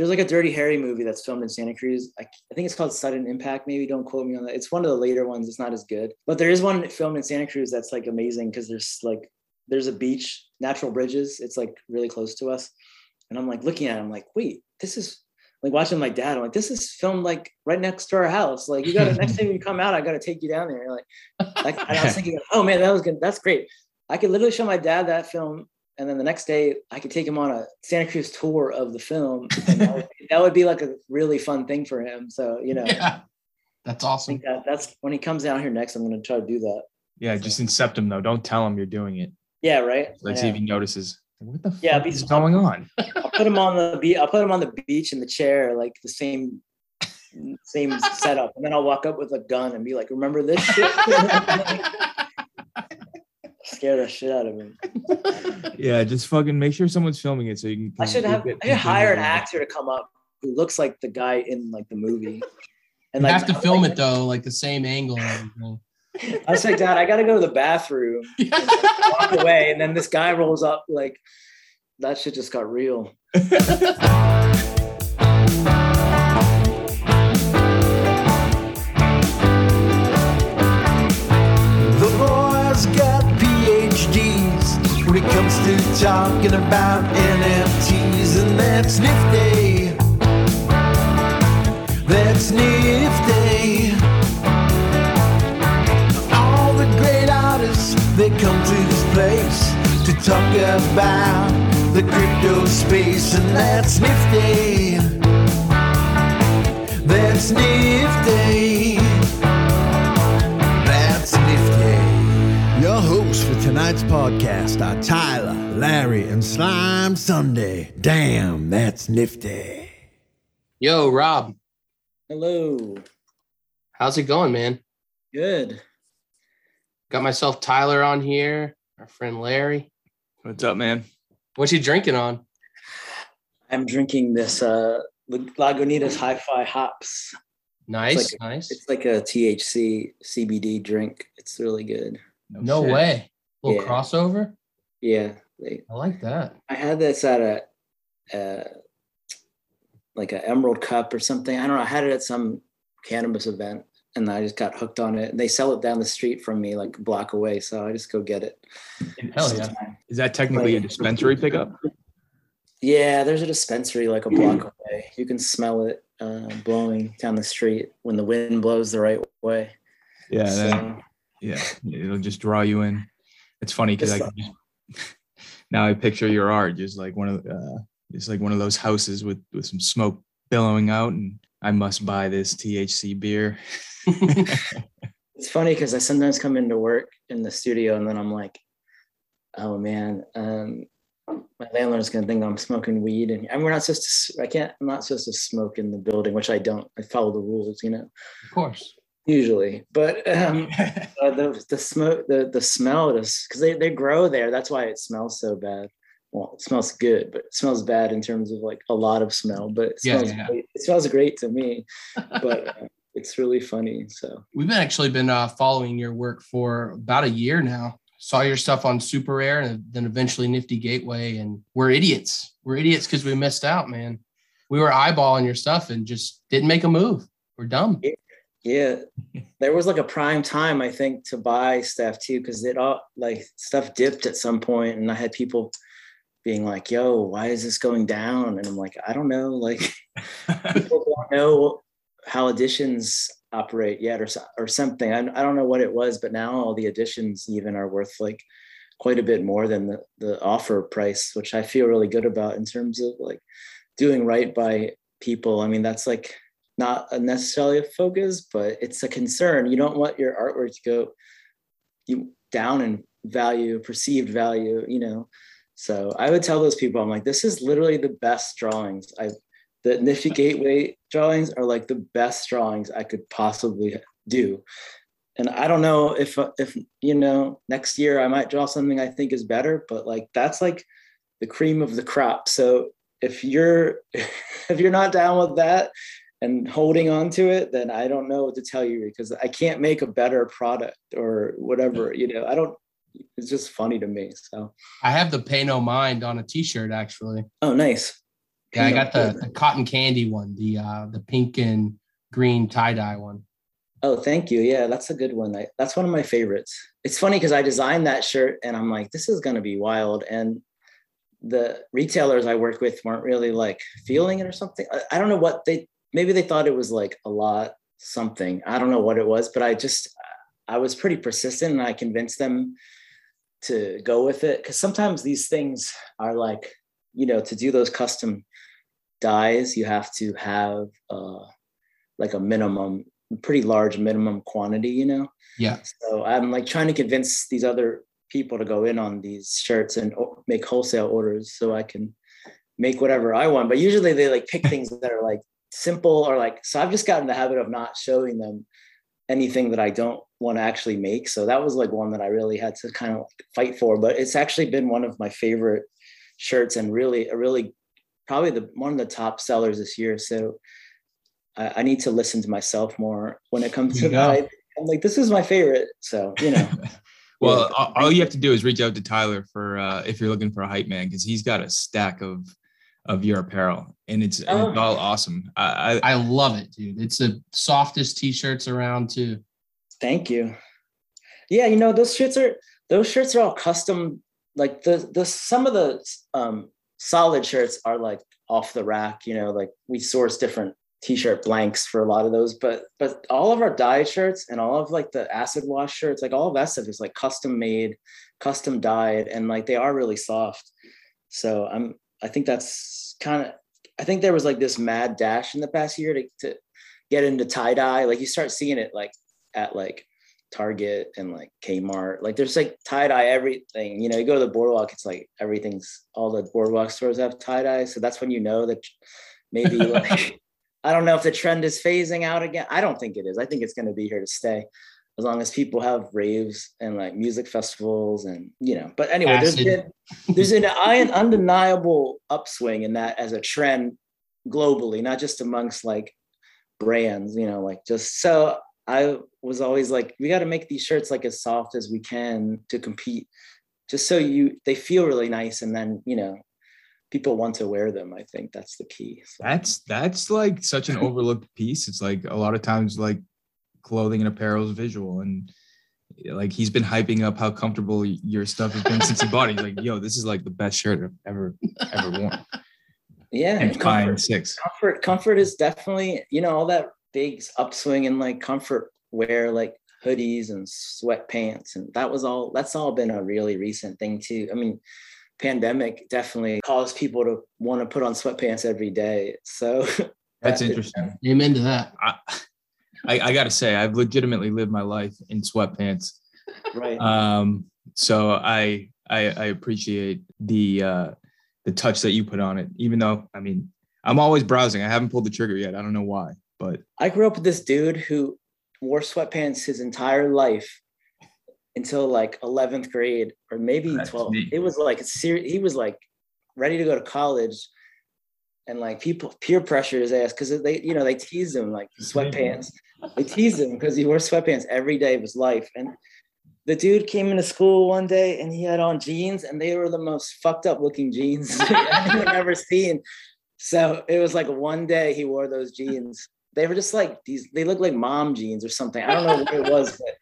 there's like a Dirty Harry movie that's filmed in Santa Cruz. I, I, think it's called Sudden Impact. Maybe don't quote me on that. It's one of the later ones. It's not as good, but there is one filmed in Santa Cruz that's like amazing because there's like there's a beach, natural bridges. It's like really close to us, and I'm like looking at it. I'm like, wait, this is like watching my dad. I'm like, this is filmed like right next to our house. Like you got to next time you come out, I got to take you down there. Like, like I was thinking, oh man, that was good. That's great. I could literally show my dad that film and then the next day I could take him on a Santa Cruz tour of the film. That would, that, would, be like a really fun thing for him. So you know, yeah, that's awesome. That, that's when he comes down here next. I'm going to try to do that. Yeah, so. just incept him though. Don't tell him you're doing it. Yeah, right. Let's yeah. see if he notices. What the yeah, fuck is going on? I'll put him on the beach. I'll put him on the beach in the chair, like the same same setup, and then I'll walk up with a gun and be like, "Remember this shit?" Scare the shit out of me. yeah, just fucking make sure someone's filming it so you can. I should have. I should hire an actor to come up who looks like the guy in like the movie. And you like, have to film like, it though, like the same angle. I was like, Dad, I got to go to the bathroom. walk away, and then this guy rolls up. Like that shit just got real. talking about NFTs, and that's nifty. That's nifty. All the great artists, they come to this place to talk about the crypto space, and that's nifty. That's nifty. Tonight's podcast are Tyler, Larry, and Slime Sunday. Damn, that's nifty. Yo, Rob. Hello. How's it going, man? Good. Got myself Tyler on here, our friend Larry. What's up, man? What you drinking on? I'm drinking this uh Lagunitas Hi-Fi hops. Nice, it's like, nice. It's like a THC CBD drink. It's really good. No, no way. A little yeah. crossover. Yeah, they, I like that. I had this at a, uh, like an Emerald Cup or something. I don't know. I had it at some cannabis event, and I just got hooked on it. And they sell it down the street from me, like a block away. So I just go get it. Hell yeah! Is that technically a dispensary pickup? Yeah, there's a dispensary like a block away. You can smell it uh, blowing down the street when the wind blows the right way. Yeah, so, yeah, it'll just draw you in. It's funny because I now I picture your art just like one of uh, just like one of those houses with with some smoke billowing out, and I must buy this THC beer. it's funny because I sometimes come into work in the studio and then I'm like, oh man, um, my landlord's gonna think I'm smoking weed, and, and we're not supposed to. I can't. I'm not supposed to smoke in the building, which I don't. I follow the rules, you know. Of course usually but um, uh, the, the smoke the, the smell is because they, they grow there. That's why it smells so bad. Well it smells good but it smells bad in terms of like a lot of smell but it smells, yeah, yeah. Great. It smells great to me but uh, it's really funny so. We've been actually been uh, following your work for about a year now. Saw your stuff on SuperRare and then eventually nifty gateway and we're idiots. We're idiots because we missed out man. We were eyeballing your stuff and just didn't make a move. We're dumb. Yeah yeah, there was like a prime time I think to buy stuff too because it all like stuff dipped at some point, and I had people being like, "Yo, why is this going down?" And I'm like, "I don't know. Like, people don't know how editions operate yet, or or something. I, I don't know what it was, but now all the editions even are worth like quite a bit more than the the offer price, which I feel really good about in terms of like doing right by people. I mean, that's like not necessarily a focus, but it's a concern. You don't want your artwork to go you down in value, perceived value, you know. So I would tell those people, I'm like, this is literally the best drawings. I the Nifty Gateway drawings are like the best drawings I could possibly do. And I don't know if if you know next year I might draw something I think is better, but like that's like the cream of the crop. So if you're if you're not down with that and holding on to it, then I don't know what to tell you because I can't make a better product or whatever. You know, I don't. It's just funny to me. So I have the pay no mind on a T-shirt actually. Oh, nice. Yeah, I got the, the cotton candy one, the uh the pink and green tie dye one. Oh, thank you. Yeah, that's a good one. I, that's one of my favorites. It's funny because I designed that shirt and I'm like, this is going to be wild. And the retailers I work with weren't really like feeling it or something. I, I don't know what they, maybe they thought it was like a lot something. I don't know what it was, but I just, I was pretty persistent and I convinced them to go with it. Cause sometimes these things are like, you know, to do those custom dyes, you have to have uh, like a minimum pretty large minimum quantity, you know? Yeah. So I'm like trying to convince these other people to go in on these shirts and make wholesale orders so I can make whatever I want. But usually they like pick things that are like simple or like, so I've just gotten the habit of not showing them anything that I don't want to actually make. So that was like one that I really had to kind of fight for, but it's actually been one of my favorite shirts and really, a really probably the one of the top sellers this year. So I, I need to listen to myself more when it comes to that. I'm like, this is my favorite. So, you know. well, yeah. all, all, you have to do is reach out to Tyler for uh, if you're looking for a hype man, because he's got a stack of of your apparel and it's, oh. it's all awesome. I, I, I love it, dude. It's the softest t-shirts around too. Thank you. Yeah, you know, those shirts are those shirts are all custom. Like the the some of the um solid shirts are like off the rack, you know, like we source different t-shirt blanks for a lot of those but but all of our dye shirts and all of like the acid wash shirts like all of that stuff is like custom made custom dyed and like they are really soft so i'm i think that's kind of i think there was like this mad dash in the past year to, to get into tie dye like you start seeing it like at like target and like kmart. Like there's like tie dye everything. You know you go to the boardwalk it's like everything's all the boardwalk stores have tie dye so that's when you know that maybe like I don't know if the trend is phasing out again. I don't think it is. I think it's going to be here to stay as long as people have raves and like music festivals and you know but anyway Acid. there's been there's an undeniable upswing in that as a trend globally not just amongst like brands you know like just so i was always like we got to make these shirts like as soft as we can to compete just so you they feel really nice and then you know people want to wear them i think that's the key so. that's that's like such an overlooked piece it's like a lot of times like clothing and apparel is visual and like he's been hyping up how comfortable your stuff has been since he bought it he's like yo this is like the best shirt i've ever ever worn yeah and comfort, six comfort comfort is definitely you know all that big upswing in like comfort wear like hoodies and sweatpants and that was all that's all been a really recent thing too i mean pandemic definitely caused people to want to put on sweatpants every day. So that's interesting. Amen to that. I, I, I got to say, I've legitimately lived my life in sweatpants. Right. Um. So I I, I appreciate the uh, the touch that you put on it. Even though I mean, I'm always browsing. I haven't pulled the trigger yet. I don't know why, but I grew up with this dude who wore sweatpants his entire life until like 11th grade or maybe 12th. It was like a serious, he was like ready to go to college and like people peer pressure his ass because they, you know, they teased him like sweatpants. They teased him because he wore sweatpants every day of his life. And the dude came into school one day and he had on jeans and they were the most fucked up looking jeans I've ever seen. So it was like one day he wore those jeans. They were just like these, they look like mom jeans or something. I don't know what it was, but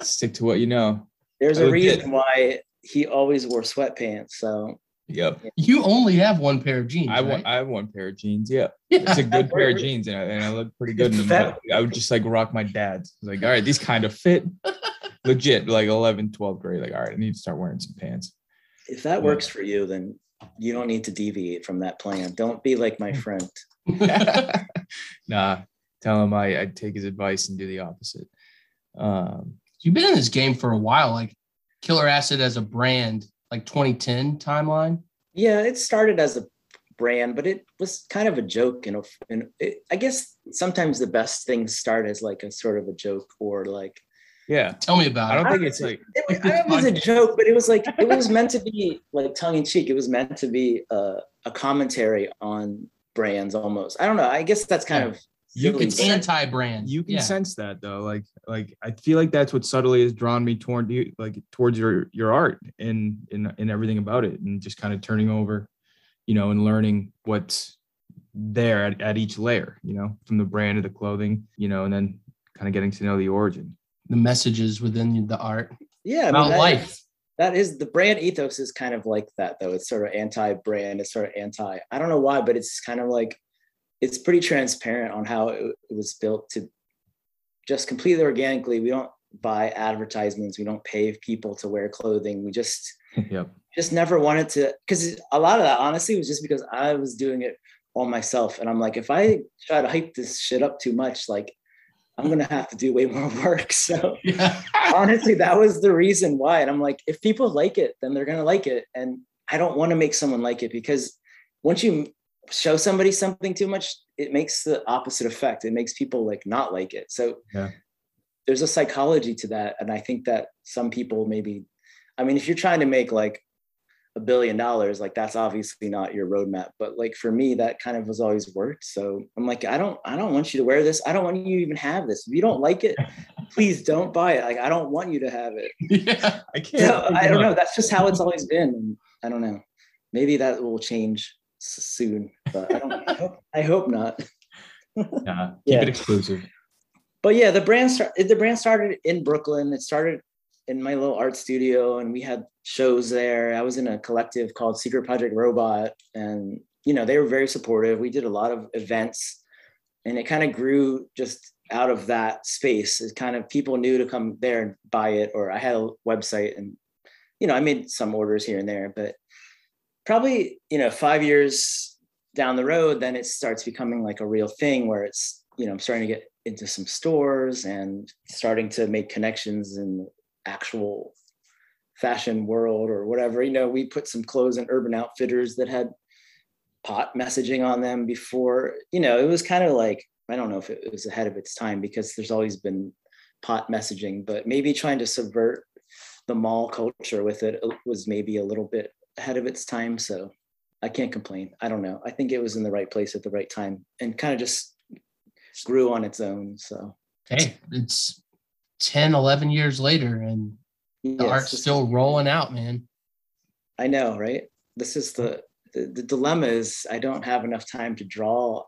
Stick to what you know. There's a reason why he always wore sweatpants. So Yep. You only have one pair of jeans. I right? want. I have one pair of jeans. Yeah, yeah. it's a good pair of jeans, and I, and I look pretty good in them. I would just like rock my dad's. Like, all right, these kind of fit. Legit, like 11, 12th grade. Like, all right, I need to start wearing some pants. If that yeah. works for you, then you don't need to deviate from that plan. Don't be like my friend. nah, tell him I, I'd take his advice and do the opposite. Um, you've been in this game for a while, like Killer Acid as a brand, like 2010 timeline. Yeah, it started as a brand, but it was kind of a joke. You know, and it, I guess sometimes the best things start as like a sort of a joke or like. Yeah, tell me about it. I don't think it's like it, it was a joke, but it was like it was meant to be like tongue in cheek. It was meant to be a, a commentary on brands almost. I don't know. I guess that's kind yeah. of you can it's anti-brand. You can yeah. sense that though. Like, like I feel like that's what subtly has drawn me toward you, like towards your your art and in and everything about it, and just kind of turning over, you know, and learning what's there at, at each layer, you know, from the brand of the clothing, you know, and then kind of getting to know the origin. The messages within the art. Yeah, I about life. is- that is the brand ethos is kind of like that though. It's sort of anti-brand. It's sort of anti. I don't know why, but it's kind of like it's pretty transparent on how it, it was built to just completely organically. We don't buy advertisements. We don't pay people to wear clothing. We just yep. just never wanted to because a lot of that honestly was just because I was doing it all myself. And I'm like, if I try to hype this shit up too much, like I'm gonna have to do way more work. So Yeah. honestly, that was the reason why. And I'm like, if people like it, then they're gonna like it. And I don't want to make someone like it because once you show somebody something too much, it makes the opposite effect. It makes people like not like it. So Yeah. there's a psychology to that. And I think that some people maybe, I mean, if you're trying to make like a billion dollars, like that's obviously not your roadmap. But like for me, that kind of was always worked. So I'm like, I don't, I don't want you to wear this. I don't want you to even have this. If you don't like it, please don't buy it. Like I don't want you to have it. yeah. I can't. So, I don't know. That's just how it's always been. I don't know. Maybe that will change soon, but I don't. I hope, I hope not. Yeah. Keep Yeah. it exclusive. But yeah, the brand start, the brand started in Brooklyn. It started in my little art studio, and we had shows there. I was in a collective called Secret Project Robot, and you know they were very supportive. We did a lot of events, and it kind of grew just out of that space. It kind of people knew to come there and buy it, or I had a website, and you know I made some orders here and there, but probably you know five years down the road, then it starts becoming like a real thing where it's you know I'm starting to get into some stores and starting to make connections in actual fashion world or whatever. You know, we put some clothes in Urban Outfitters that had pot messaging on them before. You know, it was kind of like I don't know if it was ahead of its time because there's always been pot messaging, but maybe trying to subvert the mall culture with it was maybe a little bit ahead of its time. So I can't complain. I don't know. I think it was in the right place at the right time and kind of just grew on its own. So Hey, it's 10, 11 years later and the yeah, art's just- still rolling out, man. I know, right? This is the, the the dilemma is I don't have enough time to draw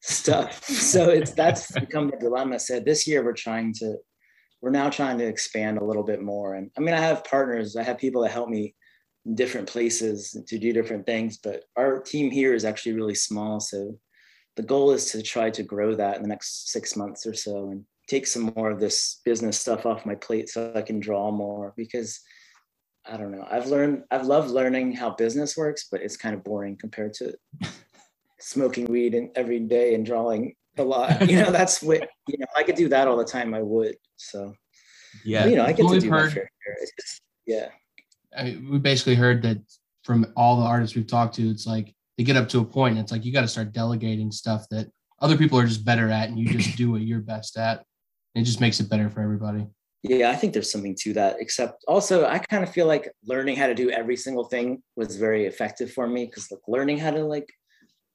stuff. So it's that's become the dilemma. So this year we're trying to we're now trying to expand a little bit more. And I mean I have partners, I have people that help me different places to do different things, but our team here is actually really small. So the goal is to try to grow that in the next six months or so and take some more of this business stuff off my plate so I can draw more because I don't know. I've learned, I've loved learning how business works, but it's kind of boring compared to smoking weed and every day and drawing a lot. You know, that's what, you know, I could do that all the time. I would. So, Yeah. you know, I get to do my heard- fair share. Yeah. I, we basically heard that from all the artists we've talked to, it's like they get up to a point and it's like you got to start delegating stuff that other people are just better at and you just do what you're best at. It just makes it better for everybody. Yeah, I think there's something to that. Except also, I kind of feel like learning how to do every single thing was very effective for me because like learning how to like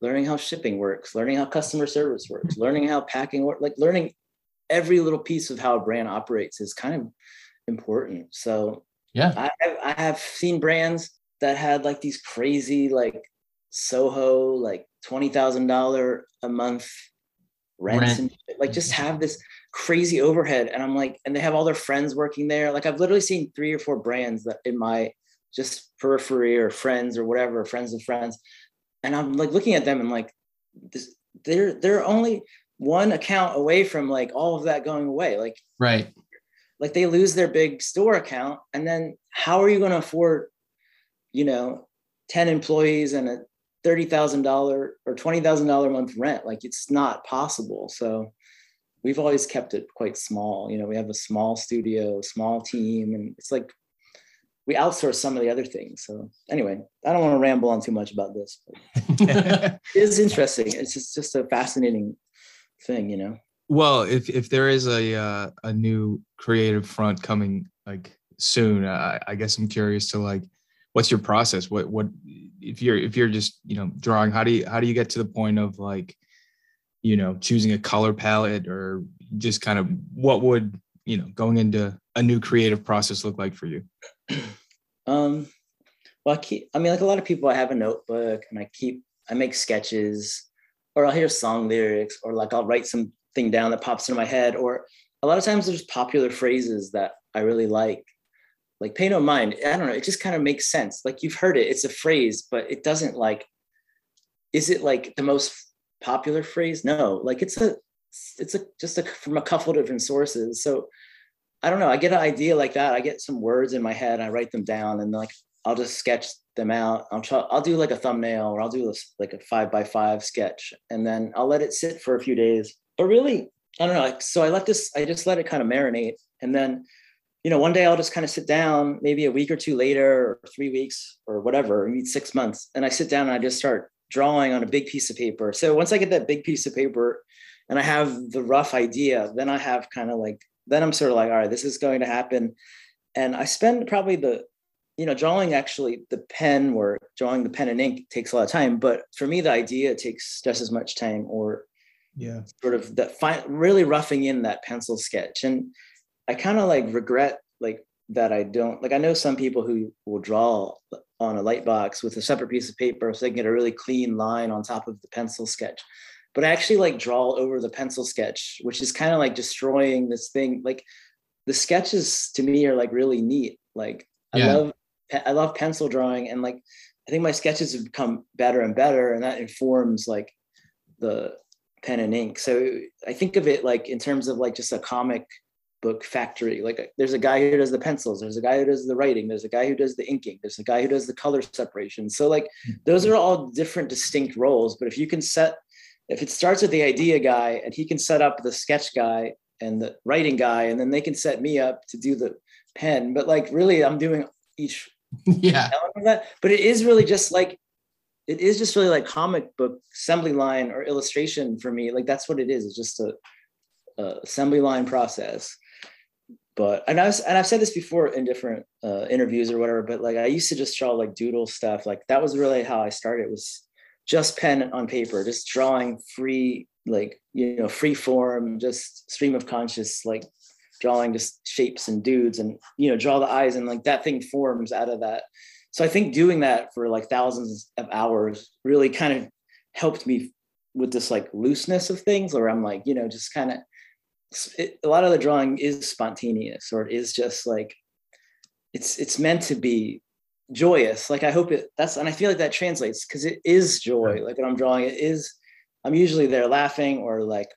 learning how shipping works, learning how customer service works, learning how packing works, like learning every little piece of how a brand operates is kind of important. So Yeah. I, I- have seen brands that had like these crazy like Soho like twenty thousand dollar a month rents Rent. and shit. like just mm-hmm. have this crazy overhead and i'm like and they have all their friends working there like i've literally seen three or four brands that in my just periphery or friends or whatever friends of friends and i'm like looking at them and like this, they're they're only one account away from like all of that going away like Right. Like they lose their big store account and then how are you going to afford you know 10 employees and a $30,000 or $20,000 a month rent? Like it's not possible. So we've always kept it quite small. You know we have a small studio small team and it's like we outsource some of the other things. So anyway i don't want to ramble on too much about this but it is interesting. It's just, just a fascinating thing you know Well, if if there is a uh, a new creative front coming like soon, I, I guess I'm curious to like, what's your process? What what if you're if you're just you know drawing? How do you how do you get to the point of like, you know, choosing a color palette or just kind of what would you know going into a new creative process look like for you? Um, well, I keep, I mean, like a lot of people, I have a notebook and I keep, I make sketches. or I'll hear song lyrics, or like I'll write something down that pops into my head, or a lot of times there's popular phrases that I really like. Like pay no mind. I don't know. It just kind of makes sense. Like you've heard it. It's a phrase, but it doesn't like. Is it like the most popular phrase? No. Like it's a, it's a just a, from a couple different sources. So I don't know. I get an idea like that. I get some words in my head. I write them down, and like I'll just sketch them out. I'll try. I'll do like a thumbnail, or I'll do like a five by five sketch, and then I'll let it sit for a few days. But really, I don't know. Like, so I let this. I just let it kind of marinate, and then, you know, one day I'll just kind of sit down, maybe a week or two later, or three weeks, or whatever, maybe six months, and I sit down and I just start drawing on a big piece of paper. So once I get that big piece of paper, and I have the rough idea, then I have kind of like then I'm sort of like, all right, this is going to happen. And I spend probably the, you know, drawing actually the pen work, drawing the pen and ink takes a lot of time. But for me, the idea takes just as much time or yeah, sort of that fi- really roughing in that pencil sketch. And I kind of like regret like that I don't like I know some people who will draw on a light box with a separate piece of paper so they can get a really clean line on top of the pencil sketch but I actually like draw over the pencil sketch, which is kind of like destroying this thing. Like the sketches to me are like really neat. Like yeah. I love I love pencil drawing and like I think my sketches have become better and better and that informs like the pen and ink. So I think of it like in terms of like just a comic book factory. Like there's a guy who does the pencils, there's a guy who does the writing, there's a guy who does the inking, there's a guy who does the color separation. So like hmm. those are all different distinct roles, but if you can set if it starts with the idea guy and he can set up the sketch guy and the writing guy and then they can set me up to do the pen but like really i'm doing each yeah that but it is really just like it is just really like comic book assembly line or illustration for me like that's what it is it's just a, a assembly line process but and I was, and I've said this before in different uh, interviews or whatever, but like I used to just draw like doodle stuff. Like that was really how I started. Was just pen on paper, just drawing free, like, you know, free form, just stream of conscious, like drawing just shapes and dudes and, you know, draw the eyes and like that thing forms out of that. So I think doing that for like thousands of hours really kind of helped me with this like looseness of things where I'm like, you know, just kind of, a lot of the drawing is spontaneous or it is just like, it's, it's meant to be joyous. Like I hope it that's and I feel like that translates because it is joy. Like when I'm drawing, it is I'm usually there laughing or like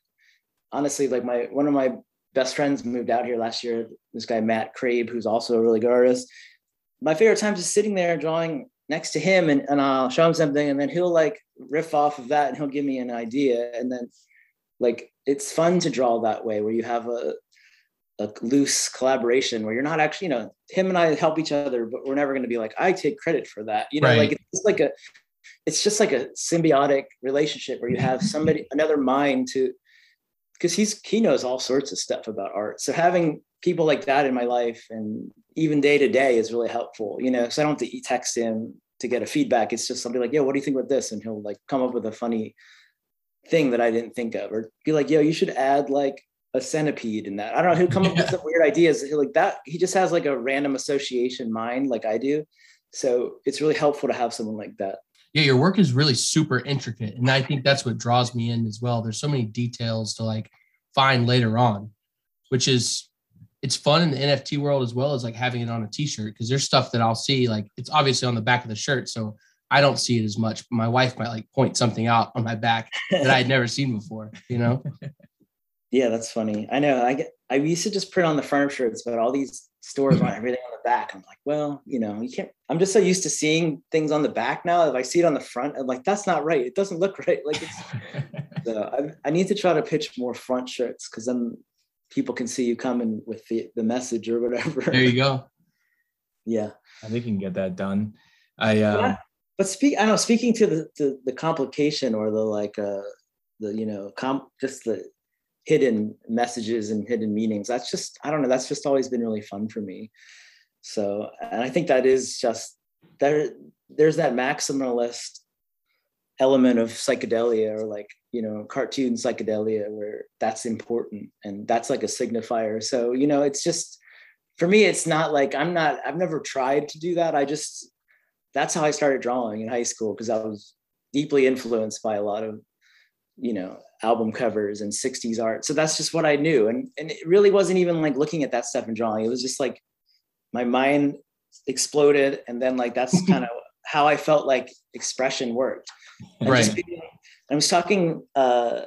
honestly, like my one of my best friends moved out here last year. This guy Matt Crabe, who's also a really good artist. My favorite time is sitting there drawing next to him and, and I'll show him something and then he'll like riff off of that and he'll give me an idea. And then like it's fun to draw that way where you have a a loose collaboration where you're not actually, you know, him and I help each other, but we're never going to be like, I take credit for that. You know, right. like it's like a, it's just like a symbiotic relationship where you have mm-hmm. somebody, another mind to, because he's he knows all sorts of stuff about art. So having people like that in my life and even day to day is really helpful. You know, because I don't have to text him to get a feedback. It's just something like, yo, what do you think about this? And he'll like come up with a funny thing that I didn't think of, or be like, yo, you should add like a centipede in that. I don't know. He'll come up with some weird ideas. He'll like that. He just has like a random association mind, like I do. So it's really helpful to have someone like that. Yeah, your work is really super intricate, and I think that's what draws me in as well. There's so many details to like find later on, which is it's fun in the NFT world as well as like having it on a t-shirt because there's stuff that I'll see like it's obviously on the back of the shirt, so I don't see it as much. My wife might like point something out on my back that I had never seen before, you know? Yeah, that's funny. I know. I get. I used to just print on the front of shirts, but all these stores want everything on the back. I'm like, well, you know, you can't. I'm just so used to seeing things on the back now. If I see it on the front, I'm like, that's not right. It doesn't look right. Like, it's, so I, I need to try to pitch more front shirts because then people can see you coming with the the message or whatever. There you go. yeah, I think you can get that done. I. Uh, but, I, but speak. I know. Speaking to the to the complication or the like. uh the you know comp just the hidden messages and hidden meanings. That's just, I don't know, that's just always been really fun for me. So, and I think that is just there, there's that maximalist element of psychedelia or like, you know, cartoon psychedelia where that's important and that's like a signifier. So, you know, it's just, for me, it's not like I'm not, I've never tried to do that. I just, that's how I started drawing in high school because I was deeply influenced by a lot of you know, album covers and 60s art. So that's just what I knew. And and it really wasn't even like looking at that stuff and drawing. It was just like my mind exploded. And then like that's kind of how I felt like expression worked. And Right. I was talking uh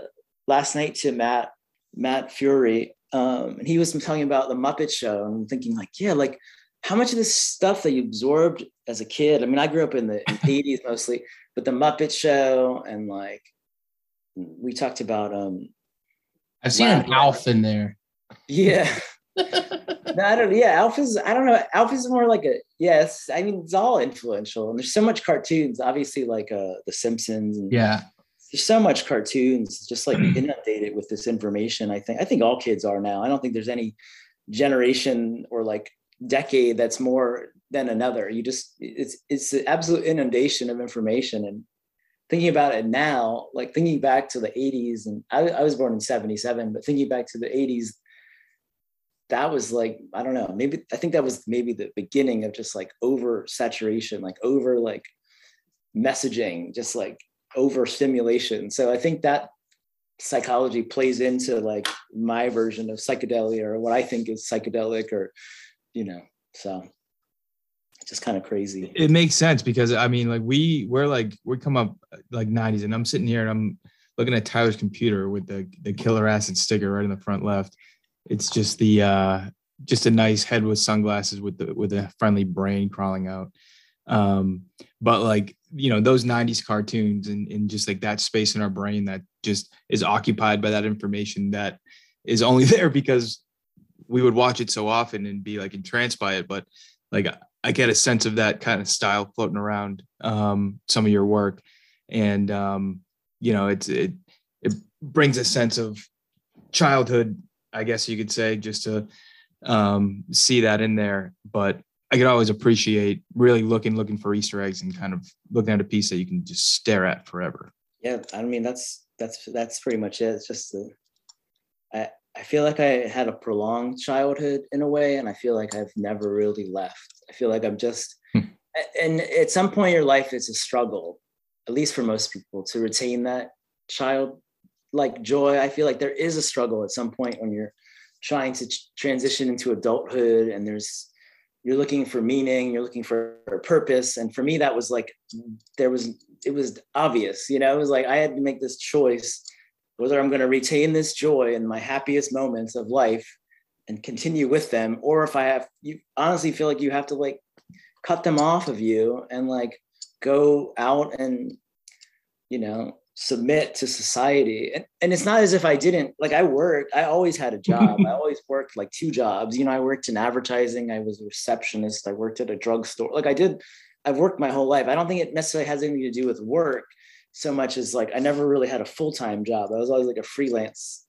last night to Matt, Matt Furie. Um, and he was telling about the Muppet Show and I'm thinking like, yeah, like how much of this stuff that you absorbed as a kid? I mean, I grew up in the 80s mostly, but the Muppet Show and like we talked about um I've seen an. Alf in there. yeah. No, I don't yeah, Alf is I don't know. Alf is more like a yes, I mean it's all influential and there's so much cartoons, obviously like uh The Simpsons and Yeah. There's so much cartoons just like inundated with this information. I think I think all kids are now. I don't think there's any generation or like decade that's more than another. You just it's it's an absolute inundation of information and thinking about it now, like thinking back to the 80s and I, I was born in 77, but thinking back to the 80s, that was like, I don't know, maybe I think that was maybe the beginning of just like over saturation, like over like messaging, just like overstimulation. So I think that psychology plays into like my version of psychedelia or what I think is psychedelic or, you know, so just kind of crazy. it makes sense because I mean, like we we're like we come up like 90s, and I'm sitting here and I'm looking at Tyler's computer with the the killer acid sticker right in the front left. It's just the uh just a nice head with sunglasses with the with a friendly brain crawling out. Um, but like you know, those 90s cartoons and, and just like that space in our brain that just is occupied by that information that is only there because we would watch it so often and be like entranced by it. But like I get a sense of that kind of style floating around um, some of your work, and um, you know, it's it it brings a sense of childhood, I guess you could say, just to um, see that in there. But I could always appreciate really looking looking for Easter eggs and kind of looking at a piece that you can just stare at forever. yeah i mean that's that's that's pretty much it it's just the i i feel like i had a prolonged childhood in a way and i feel like i've never really left i feel like i'm just Hmm. and at some point in your life it's a struggle at least for most people to retain that child like joy i feel like there is a struggle at some point when you're trying to ch- transition into adulthood and there's you're looking for meaning you're looking for purpose. And for me that was like there was it was obvious you know it was like i had to make this choice whether i'm going to retain this joy in my happiest moments of life and continue with them or if i have you honestly feel like you have to like cut them off of you and like go out and you know submit to society. And, and it's not as if i didn't like i worked i always had a job. I always worked like two jobs. You know i worked in advertising. I was a receptionist. I worked at a drugstore. Like i did i've worked my whole life. I don't think it necessarily has anything to do with work so much as like i never really had a full-time job. I was always like a freelance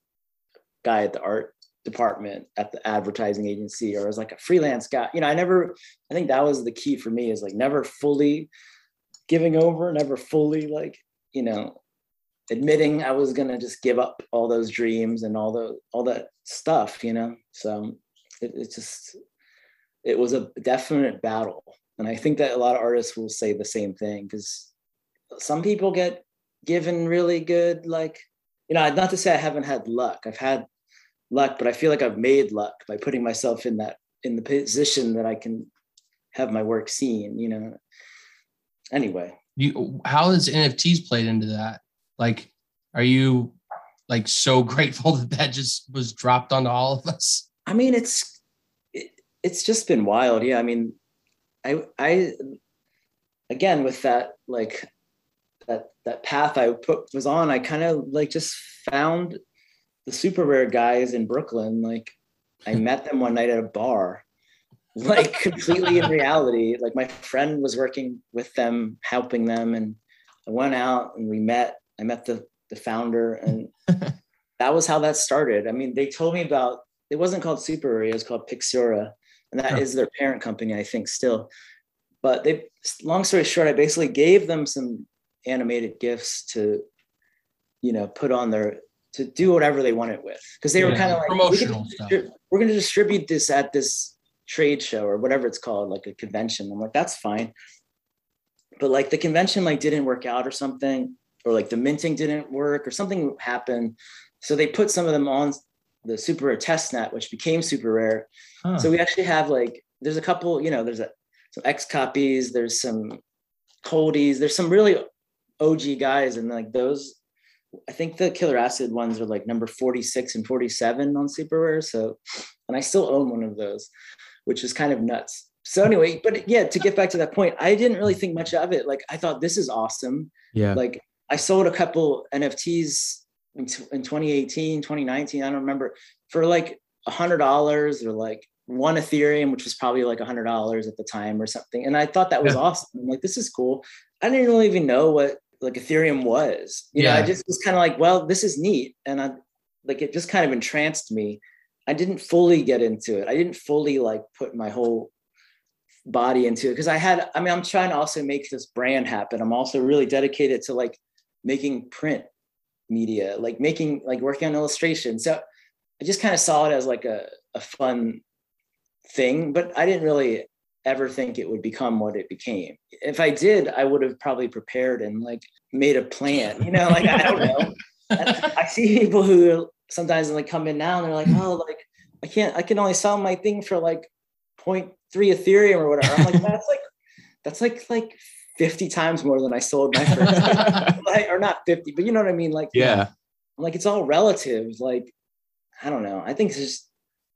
guy at the art department at the advertising agency or I was like a freelance guy. You know i never i think that was the key for me is like never fully giving over never fully like you know admitting i was to just give up all those dreams and all the all that stuff you know? So it, it just it was a definite battle. And i think that a lot of artists will say the same thing because some people get given really good like you know not to say i haven't had luck. I've had luck but i feel like i've made luck by putting myself in that in the position that i can have my work seen you know? Anyway. You how has NFTs played into that? Like, are you like so grateful that that just was dropped onto all of us? I mean, it's it, it's just been wild. Yeah, I mean, I I again with that like that that path I put was on. I kind of like just found the SuperRare guys in Brooklyn. Like I met them one night at a bar, like completely in reality. Like my friend was working with them, helping them, and I went out and we met. I met the the founder, and that was how that started. I mean, they told me about it wasn't called Super it was called Pixura, and that oh. is Oh. their parent company, I think, still. But they, long story short, I basically gave them some animated gifts to, you know, put on their to do whatever they wanted with, because they were kind of like promotional we stuff. we're going to distribute this at this trade show or whatever it's called, like a convention. I'm like, that's fine. But like the convention like didn't work out or something, or like the minting didn't work or something happened. So they put some of them on the SuperRare test net, which became SuperRare. Huh. So we actually have like, there's a couple, you know, there's a, some XCOPYs, there's some coldies, there's some really OG guys. And like those, I think the killer acid ones are like number 46 and 47 on super rare. So, and I still own one of those, which is kind of nuts. So anyway, but yeah, to get back to that point, I didn't really think much of it. Like I thought this is awesome. Yeah. Like I sold a couple NFTs in, in 2018, 2019. I don't remember for like a hundred dollars or like one Ethereum, which was probably like a hundred dollars at the time or something. And I thought that was yeah. awesome. I'm like, this is cool. I didn't really even know what like Ethereum was. You yeah. know, I just was kind of like, well, this is neat. And I like it just kind of entranced me. I didn't fully get into it. I didn't fully like put my whole body into it because I had, I mean, I'm trying to also make this brand happen. I'm also really dedicated to like making print media, like making, like working on illustration. So I just kind of saw it as like a, a fun thing, but I didn't really ever think it would become what it became. If I did, I would have probably prepared and like made a plan, you know, like I don't know. I see people who sometimes like come in now and they're like, oh, like I can't, I can only sell my thing for like 0.3 Ethereum or whatever. I'm like, that's like, that's like, like 50 times more than I sold my first, like, or not 50, but you know what I mean? Like, yeah, I'm like, it's all relative. Like, I don't know. I think it's just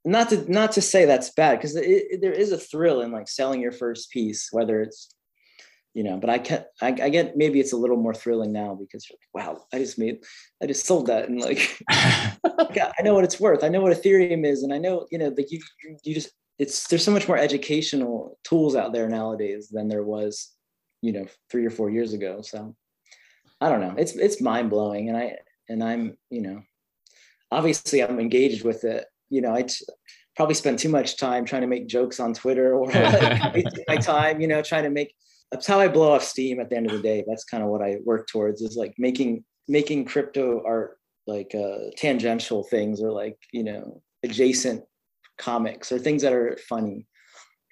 not to, not to say that's bad because there is a thrill in like selling your first piece, whether it's, you know, but I can I, I get maybe it's a little more thrilling now because like, wow, I just made, I just sold that and like, I know what it's worth. I know what Ethereum is, and I know you know like you you just it's there's so much more educational tools out there nowadays than there was you know three or four years ago. So i don't know. It's it's mind blowing and i and i'm you know obviously i'm engaged with it. You know i t- probably spend too much time trying to make jokes on twitter or like my time you know trying to make that's how i blow off steam at the end of the day. That's kind of what i work towards is like making making crypto art like uh tangential things or like you know adjacent comics or things that are funny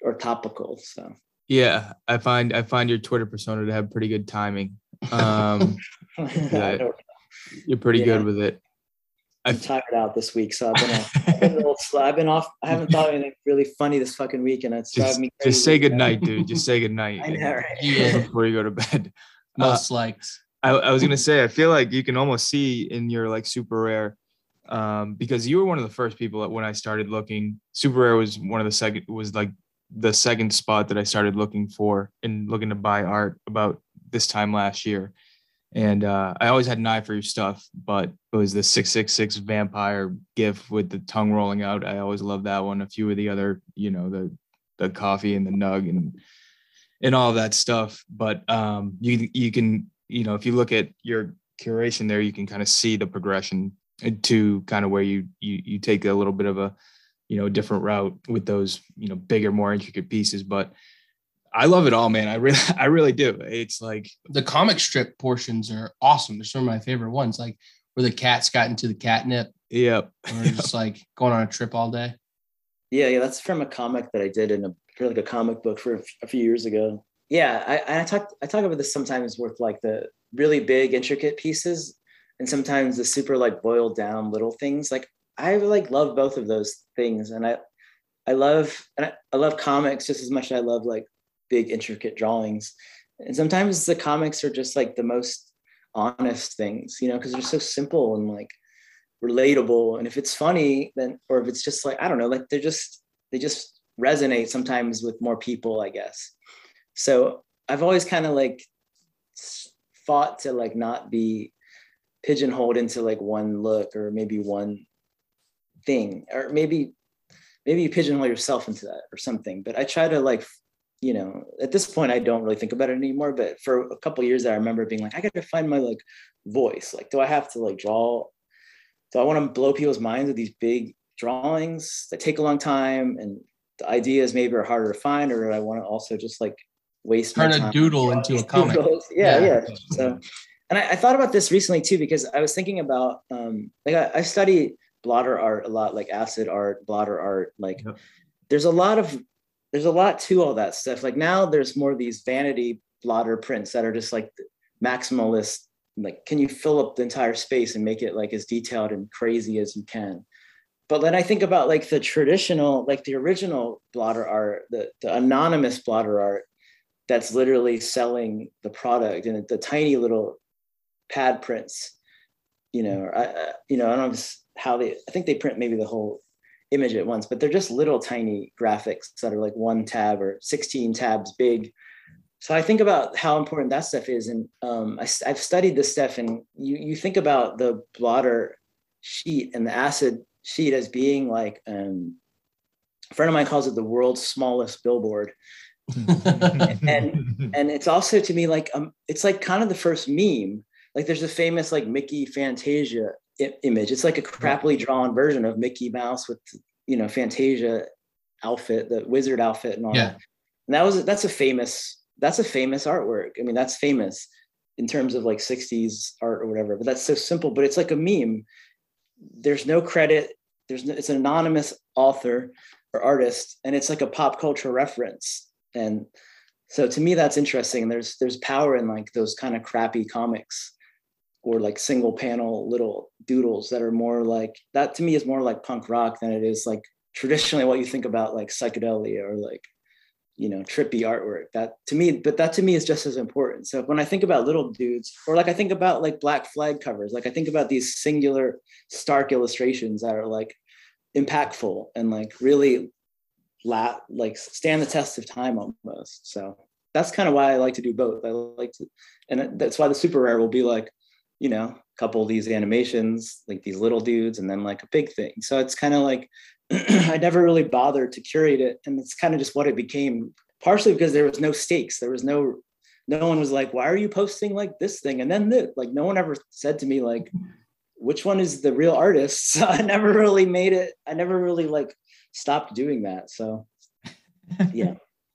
or topical. So yeah, I find I find your Twitter persona to have pretty good timing. Um, you're pretty yeah. good with it. I'm tired out this week, so I've been, off, I've been a little slow. I've been off. I haven't thought of anything really funny this fucking week, and it's driving me crazy. Just say good night, dude. Just say good night. I know, right? yeah. Before you go to bed. Most uh, liked. I, I was gonna say, I feel like you can almost see in your like SuperRare, um, because you were one of the first people that when I started looking, SuperRare was one of the second was like the second spot that I started looking for and looking to buy art about this time last year. And uh, I always had an eye for your stuff, but it was the 666 vampire gif with the tongue rolling out. I always loved that one. A few of the other, you know, the the coffee and the nug and and all that stuff. But um, you you can, you know, if you look at your curation there, you can kind of see the progression to kind of where you you you take a little bit of a you know, different route with those, you know, bigger, more intricate pieces. But I love it all, man. I really, I really do. It's like the comic strip portions are awesome. They're some of my favorite ones, like where the cats got into the catnip. Yep. Or just like going on a trip all day. Yeah, yeah, that's from a comic that I did in a like a comic book for a few years ago. Yeah, I, I talk I talk about this sometimes with like the really big intricate pieces, and sometimes the super like boiled down little things. Like I like love both of those things, and I I love and I, I love comics just as much as I love like big intricate drawings. And sometimes the comics are just like the most honest things, you know, because they're so simple and like relatable. And if it's funny, then or if it's just like I don't know, like they're just they just resonate sometimes with more people, I guess. So I've always kind of like fought to like not be pigeonholed into like one look or maybe one thing or maybe maybe you pigeonhole yourself into that or something but i try to like you know at this point i don't really think about it anymore but for a couple years i remember being like i gotta find my like voice. Like do i have to like draw do i want to blow people's minds with these big drawings that take a long time and the ideas maybe are harder to find or i want to also just like waste turn a doodle into a comic. yeah, yeah. Yeah. So and I, I, thought about this recently too because i was thinking about um like i, I study blotter art a lot, like acid art, blotter art. Like yep. there's a lot of there's a lot to all that stuff. Like now there's more of these vanity blotter prints that are just like maximalist like can you fill up the entire space and make it like as detailed and crazy as you can but then i think about like the traditional like the original blotter art the, the anonymous blotter art that's literally selling the product and the tiny little pad prints you know I, you know i don't know how they i think they print maybe the whole image at once but they're just little tiny graphics that are like one tab or 16 tabs big so I think about how important that stuff is, and um, I, have studied this stuff. And you you think about the blotter sheet and the acid sheet as being like um, a friend of mine calls it the world's smallest billboard, and and it's also to me like um, it's like kind of the first meme. Like there's a famous like Mickey Fantasia I- image. It's like a crappily drawn version of Mickey Mouse with you know Fantasia outfit, the wizard outfit, and all yeah. that. And that was that's a famous that's a famous artwork. I mean, that's famous in terms of like 60s art or whatever, but that's so simple, but it's like a meme. There's no credit. There's no, it's an anonymous author or artist, and it's like a pop culture reference. And so to me, that's interesting. And there's there's power in like those kind of crappy comics or like single panel little doodles that are more like that to me is more like punk rock than it is like traditionally what you think about like psychedelia or like you know trippy artwork. That to me but that to me is just as important. So when i think about little dudes or like i think about like black flag covers like i think about these singular stark illustrations that are like impactful and like really la- like stand the test of time almost. So that's kind of why i like to do both. I like to and that's why the SuperRare will be like you know a couple of these animations like these little dudes and then like a big thing so it's kind of like I never really bothered to curate it. And it's kind of just what it became, partially because there was no stakes. There was no, no one was like, why are you posting like this thing? And then this, like, no one ever said to me, like, which one is the real artist? So I never really made it. I never really like stopped doing that. So yeah.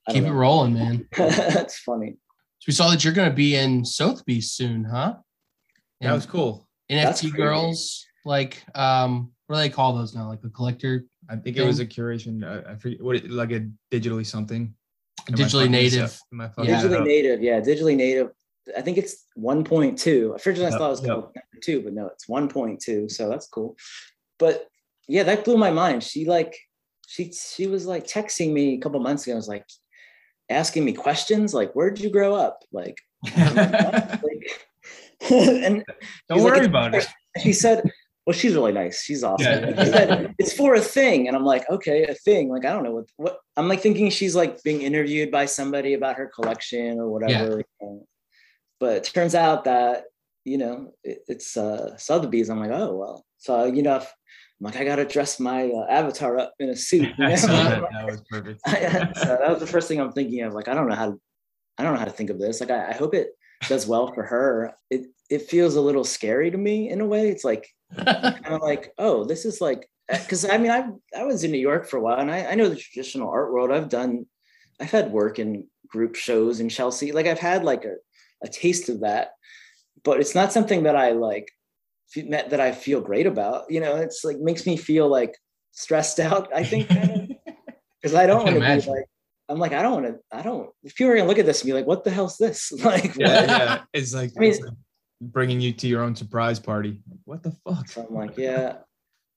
Keep it rolling, man. That's funny. So we saw that you're going to be in Sotheby's soon, huh? And that was cool. NFT girls, like, um, what do they call those now? Like a collector I think it was a curation. Uh, I forget what, like a digitally something. Am digitally native. Yeah. Digitally native. Yeah, digitally native. I think it's 1.2. I first I thought it was called two, but no, it's 1.2. So that's cool. But yeah, that blew my mind. She like she she was like texting me a couple months ago. I was like asking me questions like, "Where'd you grow up?" Like, like and don't worry like, about it. She said, well, she's really nice. She's awesome. Yeah. She said, it's for a thing. And I'm like, okay, a thing. Like, I don't know what, what I'm like thinking she's like being interviewed by somebody about her collection or whatever. Yeah. But it turns out that, you know, it, it's uh, Sotheby's. I'm like, oh, well. So, you know, if, I'm like, I got to dress my uh, avatar up in a suit. You know? that. that was perfect. so that was the first thing I'm thinking of. Like, I don't know how to, I don't know how to think of this. Like, I, I hope it does well for her. It, it feels a little scary to me in a way. It's like, kind of like, oh, this is like, eh, because I mean, I I was in New York for a while, and I, I know the traditional art world. I've done, I've had work in group shows in Chelsea. Like I've had like a, a taste of that, but it's not something that I like that I feel great about. You know, it's like makes me feel like stressed out. I think because I don't want to be like. I'm like, I don't want to, I don't, if people are going to look at this and be like, what the hell's this? like, yeah, yeah. It's like, I mean, it's like, bringing you to your own surprise party. What the fuck? So I'm like, yeah,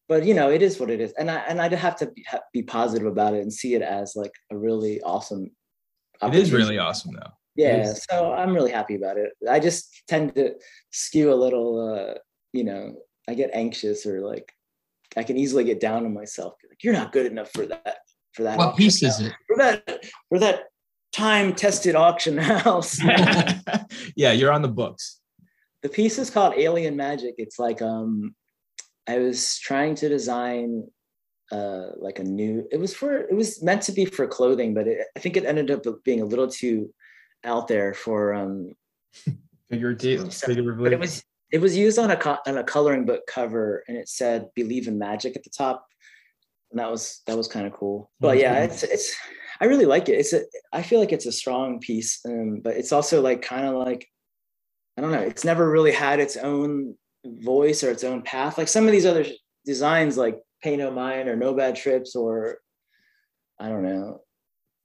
but you know, it is what it is, and I and I'd have to be, be positive about it and see it as like a really awesome. It is really awesome, though. Yeah, so I'm really happy about it. I just tend to skew a little, uh, you know, I get anxious or like I can easily get down on myself. Like, you're not good enough for that. For that. What piece is it? For that. For that time tested auction house. yeah, you're on the books the piece is called Alien Magic. It's like um, I was trying to design uh like a new. It was for it was meant to be for clothing, but it, I think it ended up being a little too out there for um figurative. Figuratively. But it was it was used on a on a coloring book cover, and it said "Believe in Magic" at the top, and that was that was kind of cool. But yeah, it's it's I really like it. It's a I feel like it's a strong piece, um, but it's also like kind of like I don't know, it's never really had its own voice or its own path. Like some of these other designs, like Pay No Mind or No Bad Trips, or I don't know.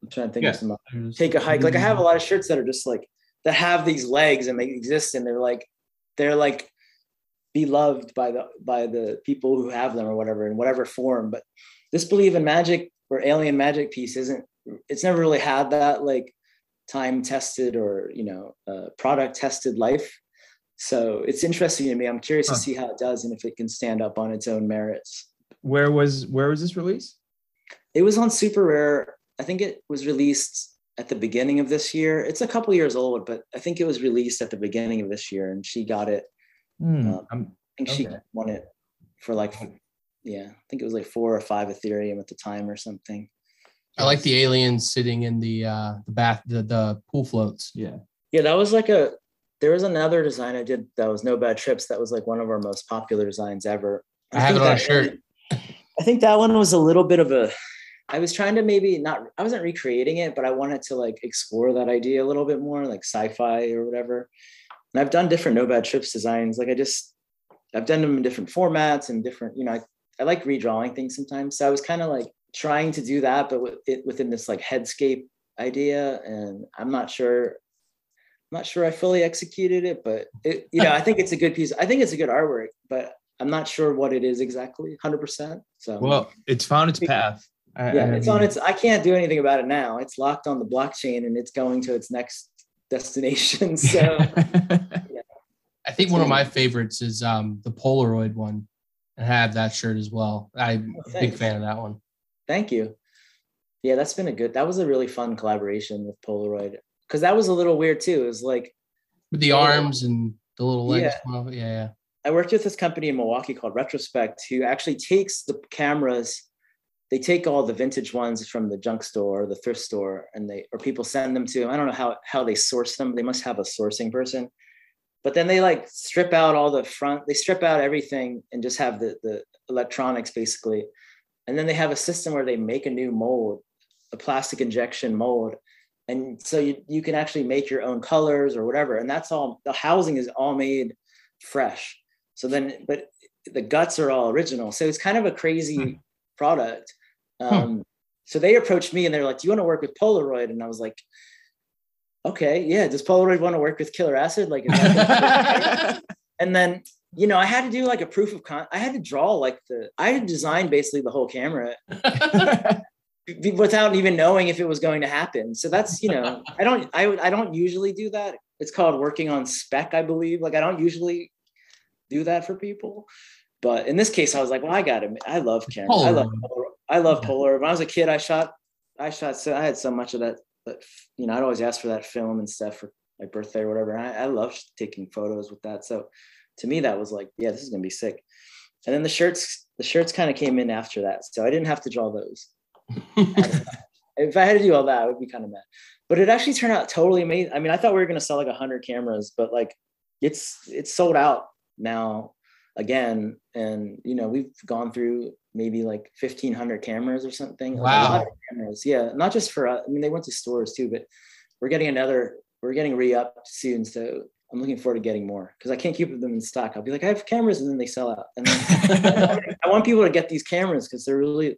I'm trying to think yeah. of some take a hike. Like I have a lot of shirts that are just like that have these legs and they exist and they're like they're like beloved by the by the people who have them or whatever in whatever form. But this believe in magic or alien magic piece isn't. It's never really had that like time tested or you know uh, product tested life. So it's interesting to me. I'm curious huh. to see how it does and if it can stand up on its own merits. Where was where was this release? It was on SuperRare. I think it was released at the beginning of this year. It's a couple years old, but I think it was released at the beginning of this year, and she got it. Mm, um, I think okay. she won it for like, yeah, I think it was like four or five Ethereum at the time or something. I like the aliens sitting in the uh the bath the the pool floats. Yeah. Yeah, that was like a there was another design I did that was no bad trips. That was like one of our most popular designs ever. I, I have it on a shirt. I think that one was a little bit of a I was trying to maybe not I wasn't recreating it, but I wanted to like explore that idea a little bit more, like sci-fi or whatever. And I've done different no bad trips designs. Like I just I've done them in different formats and different, you know, I, I like redrawing things sometimes. So I was kind of like trying to do that, but with it within this like headscape idea. And I'm not sure, I'm not sure I fully executed it, but it, you know, I think it's a good piece. I think it's a good artwork, but I'm not sure what it is exactly 100%. So, well, it's found its path. yeah, it's on its, I can't do anything about it now. It's locked on the blockchain and it's going to its next destination. So, yeah. I think one of my favorites is um, the Polaroid one. I have that shirt as well. I'm oh, a big fan of that one. Thank you. Yeah, that's been a good. That was a really fun collaboration with Polaroid because that was a little weird too. It was like with the arms and the little legs. Yeah. yeah, yeah. I worked with this company in Milwaukee called Retrospekt who actually takes the cameras. They take all the vintage ones from the junk store or the thrift store, and they or people send them to. I don't know how how they source them. They must have a sourcing person, but then they like strip out all the front. They strip out everything and just have the the electronics basically and then they have a system where they make a new mold a plastic injection mold and so you, you can actually make your own colors or whatever and that's all the housing is all made fresh so then but the guts are all original so it's kind of a crazy hmm. product um, hmm. so they approached me and they're like do you want to work with polaroid and i was like okay yeah does polaroid want to work with killer acid like and then you know, I had to do like a proof of con. I had to draw like the. I had designed basically the whole camera without even knowing if it was going to happen. So that's you know, I don't. I I don't usually do that. It's called working on spec, I believe. Like I don't usually do that for people, but in this case, I was like, well, I got it. I love cameras. I love. I love polar. When I was a kid, I shot. I shot. So I had so much of that. But you know, I'd always ask for that film and stuff for my birthday or whatever. And I, I love taking photos with that. So to me that was like yeah this is gonna be sick and then the shirts the shirts kind of came in after that so i didn't have to draw those if i had to do all that i would be kind of mad but it actually turned out totally amazing i mean i thought we were going to sell like 100 cameras but like it's it's sold out now again and you know we've gone through maybe like 1500 cameras or something wow like cameras yeah not just for us i mean they went to stores too but we're getting another we're getting re-upped soon so I'm looking forward to getting more because I can't keep them in stock. I'll be like, I have cameras, and then they sell out. And I want people to get these cameras because they're really,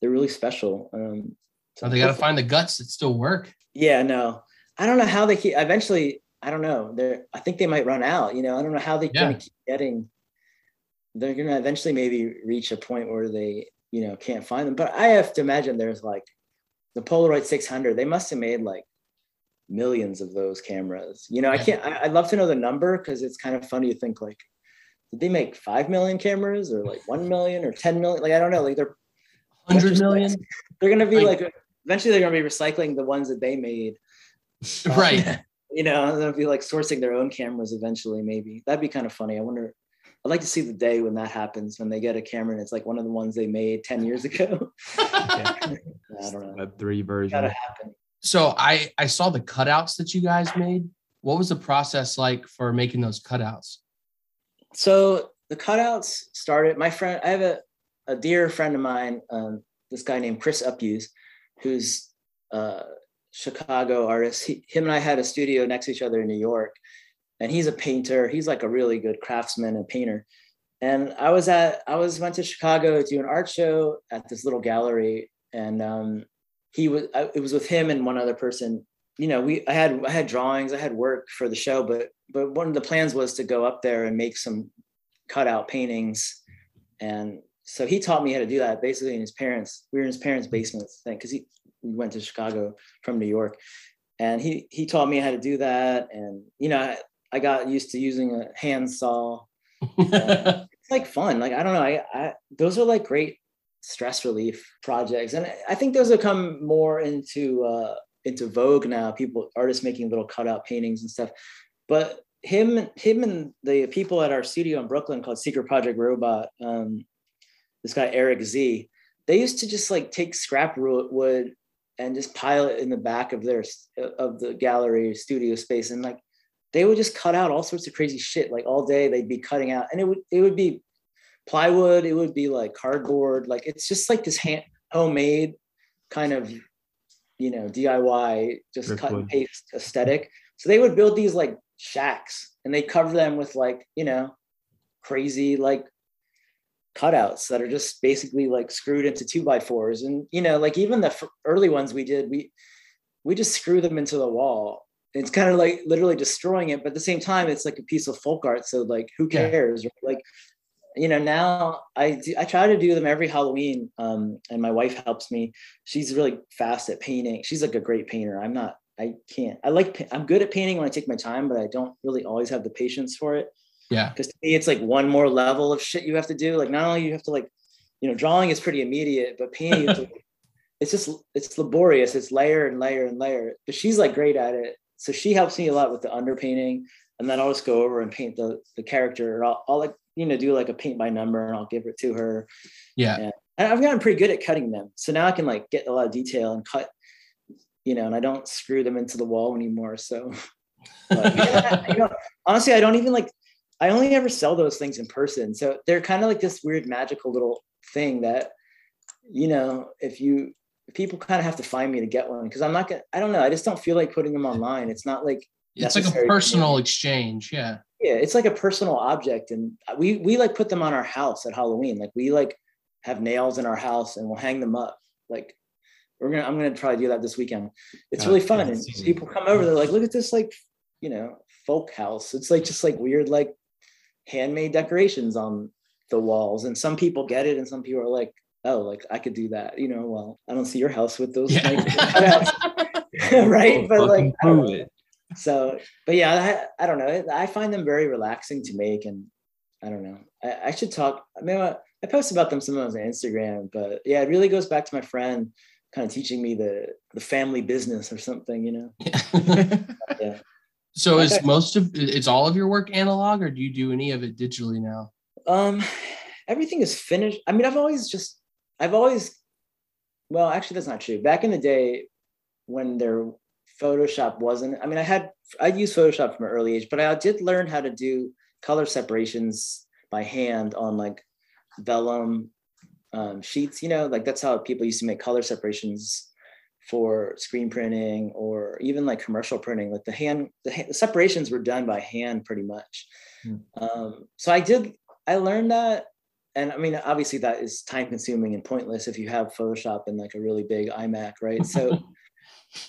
they're really special. Um, so they got to find the guts that still work. Yeah, no, I don't know how they keep. Eventually, I don't know. They're, I think they might run out. You know, I don't know how they're yeah. keep getting. They're going to eventually maybe reach a point where they, you know, can't find them. But I have to imagine there's like the Polaroid 600. They must have made like millions of those cameras. You know, I can't, I, would love to know the number because it's kind of funny to think like, did they make 5 million cameras or like 1 million or 10 million? Like, I don't know. Like they're 100 million. they're going to be like, like, eventually they're going to be recycling the ones that they made. Um, right. You know, they'll be like sourcing their own cameras eventually, maybe. That'd be kind of funny. I wonder, I'd like to see the day when that happens, when they get a camera and it's like one of the ones they made 10 years ago. I don't know. Web three version. Gotta happen so I I saw the cutouts that you guys made. What was the process like for making those cutouts? So the cutouts started. My friend, I have a a dear friend of mine, um, this guy named Chris Uphues, who's a Chicago artist. He, him and I had a studio next to each other in New York, and he's a painter. He's like a really good craftsman and painter. And I was at I was went to Chicago to do an art show at this little gallery, and um, he was I, it was with him and one other person you know we i had i had drawings i had work for the show but but one of the plans was to go up there and make some cutout paintings. And so he taught me how to do that basically in his parents. We were in his parents' basement thing because he we went to Chicago from New York. And he he taught me how to do that. And you know, I, got used to using a handsaw. it's like fun. Like I don't know. I, I those are like great stress relief projects, and I think those have come more into uh, into vogue now. People, artists making little cutout paintings and stuff. But him, him, and the people at our studio in Brooklyn called Secret Project Robot. Um, this guy Eric Z. They used to just like take scrap wood and just pile it in the back of their of the gallery studio space, and like they would just cut out all sorts of crazy shit. Like all day, they'd be cutting out, and it would it would be plywood. It would be like cardboard. Like it's just like this hand homemade kind of you know DIY just Rip cut wood. and paste aesthetic. So they would build these like shacks and they cover them with like you know crazy like cutouts that are just basically like screwed into two by fours and you know like even the f- early ones we did we we just screw them into the wall it's kind of like literally destroying it but at the same time it's like a piece of folk art so like who cares yeah. like you know now i do, i try to do them every halloween um, and my wife helps me. She's really fast at painting. She's like a great painter. I'm not i can't i like i'm good at painting when i take my time but i don't really always have the patience for it. Yeah. Because to me it's like one more level of shit you have to do. Like not only you have to like you know drawing is pretty immediate but painting it's just it's laborious. It's layer and layer and layer. But she's like great at it so she helps me a lot with the underpainting and then I'll just go over and paint the the character. I'll, I'll like you know do like a paint by number, and I'll give it to her. Yeah, and I've gotten pretty good at cutting them, so now I can like get a lot of detail and cut. You know, and I don't screw them into the wall anymore. So, but, yeah, you know, honestly, I don't even like. I only ever sell those things in person, so they're kind of like this weird magical little thing that, you know, if you people kind of have to find me to get one because I'm not gonna. I don't know. I just don't feel like putting them online. It's not like it's like a personal exchange yeah yeah it's like a personal object and we we like put them on our house at halloween like we like have nails in our house and we'll hang them up like we're gonna i'm gonna try to do that this weekend it's oh, really fun and people come over they're like look at this like you know folk house it's like just like weird like handmade decorations on the walls and some people get it and some people are like oh like i could do that you know well i don't see your house with those yeah. like, right? But like so but yeah I, I don't know. I find them very relaxing to make and i don't know. I, I should talk i mean I, I post about them sometimes on instagram but yeah it really goes back to my friend kind of teaching me the the family business or something you know? Yeah. So is most of is all of your work analog or do you do any of it digitally now? Um everything is finished. I mean i've always just i've always well actually that's not true back in the day when there Photoshop wasn't. I mean, I had I used Photoshop from an early age, but I did learn how to do color separations by hand on like vellum um, sheets. You know, like that's how people used to make color separations for screen printing or even like commercial printing. Like the hand, the, hand, the separations were done by hand pretty much. Hmm. Um, so I did. I learned that and I mean, obviously that is time consuming and pointless if you have Photoshop and like a really big iMac, right? So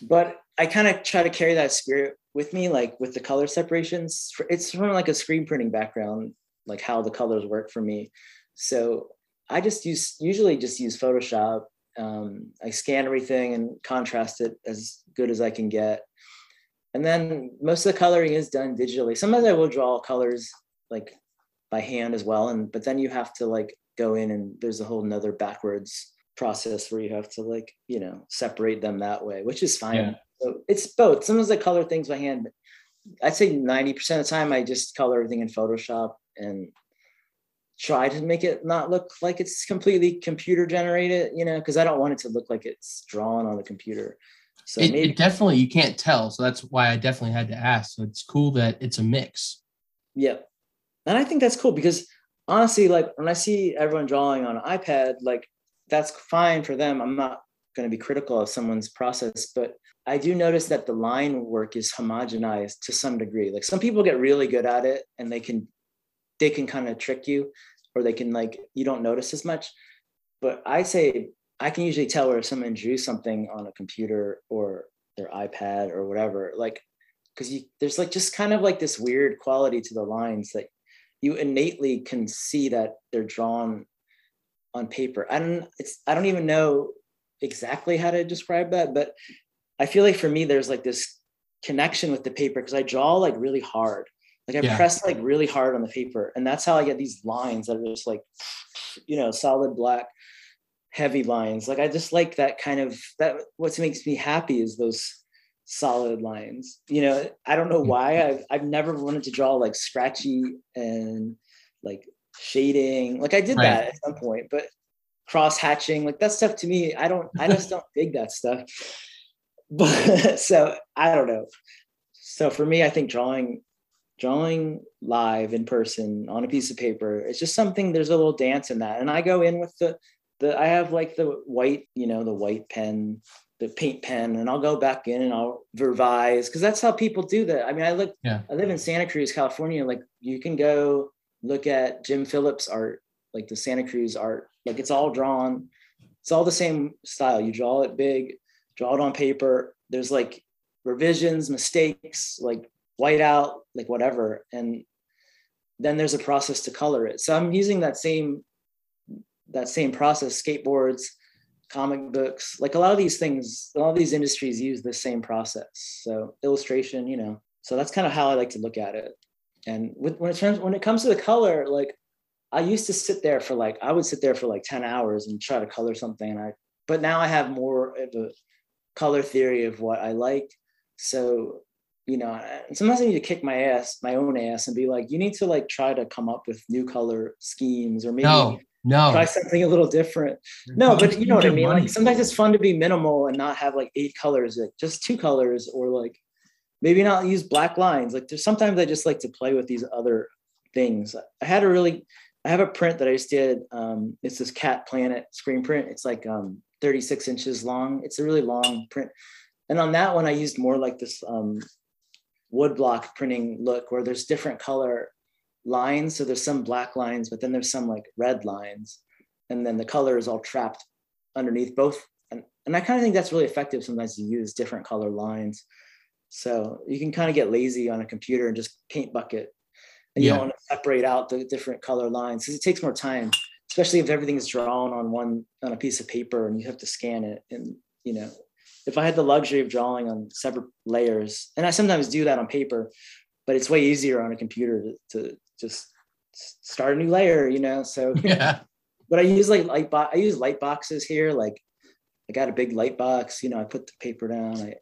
but I kind of try to carry that spirit with me, like with the color separations. It's from like a screen printing background, like how the colors work for me. So I just use usually just use Photoshop. Um, I scan everything and contrast it as good as I can get. And then most of the coloring is done digitally. Sometimes I will draw colors like by hand as well. And but then you have to like go in and there's a whole nother backwards process where you have to like you know separate them that way which is fine. Yeah. so it's both. Sometimes i color things by hand but i'd say 90% of the time i just color everything in photoshop and try to make it not look like it's completely computer generated you know because i don't want it to look like it's drawn on the computer. So it, maybe, it definitely you can't tell. So that's why i definitely had to ask. So it's cool that it's a mix. Yeah and i think that's cool because honestly like when i see everyone drawing on an ipad like that's fine for them. I'm not going to be critical of someone's process, but I do notice that the line work is homogenized to some degree. Like some people get really good at it and they can they can kind of trick you or they can like you don't notice as much. But I say I can usually tell where someone drew something on a computer or their iPad or whatever. Like because there's like just kind of like this weird quality to the lines that you innately can see that they're drawn on paper. I don't it's I don't even know exactly how to describe that, but I feel like for me there's like this connection with the paper because I draw like really hard. Like I yeah. press like really hard on the paper, and that's how I get these lines that are just like, you know, solid black, heavy lines. Like I just like that kind of that. What makes me happy is those solid lines. You know, I don't know mm. why I've I've never wanted to draw like scratchy and like shading. Like I did right. that at some point, but cross hatching, like that stuff to me, I don't I just don't dig that stuff. But so I don't know. So for me, I think drawing drawing live in person on a piece of paper it's just something there's a little dance in that and i go in with the the i have like the white you know the white pen the paint pen and I'll go back in and I'll revise because that's how people do that. I mean, I look, yeah. I live in Santa Cruz, California. Like you can go look at Jim Phillips art, like the Santa Cruz art. Like it's all drawn. It's all the same style. You draw it big, draw it on paper. There's like revisions, mistakes, like white out, like whatever. And then there's a process to color it. So I'm using that same that same process, skateboards, comic books, like a lot of these things, a lot of these industries use the same process. So illustration, you know, so that's kind of how I like to look at it. And with, when it turns, when it comes to the color, like I used to sit there for like, I would sit there for like 10 hours and try to color something. And I, but now I have more of a color theory of what I like. So, you know, sometimes I need to kick my ass, my own ass and be like, you need to like try to come up with new color schemes or maybe no no. Try something a little different. No, but you know what I mean? Like sometimes it's fun to be minimal and not have like eight colors, like just two colors, or like maybe not use black lines. Like there's sometimes I just like to play with these other things. I had a really I have a print that I just did. Um, it's this cat planet screen print. It's like um, 36 inches long. It's a really long print. And on that one, I used more like this um, wood block printing look where there's different color lines. So there's some black lines, but then there's some like red lines. And then the color is all trapped underneath both. And, and I kind of think that's really effective sometimes to use different color lines. So you can kind of get lazy on a computer and just paint bucket. And you don't want to separate out the different color lines because it takes more time, especially if everything is drawn on one on a piece of paper and you have to scan it. And you know, if I had the luxury of drawing on separate layers, and I sometimes do that on paper, but it's way easier on a computer to, to just start a new layer, you know. So yeah. But I use like light box. I use light boxes here. Like I got a big light box. You know, I put the paper down. I,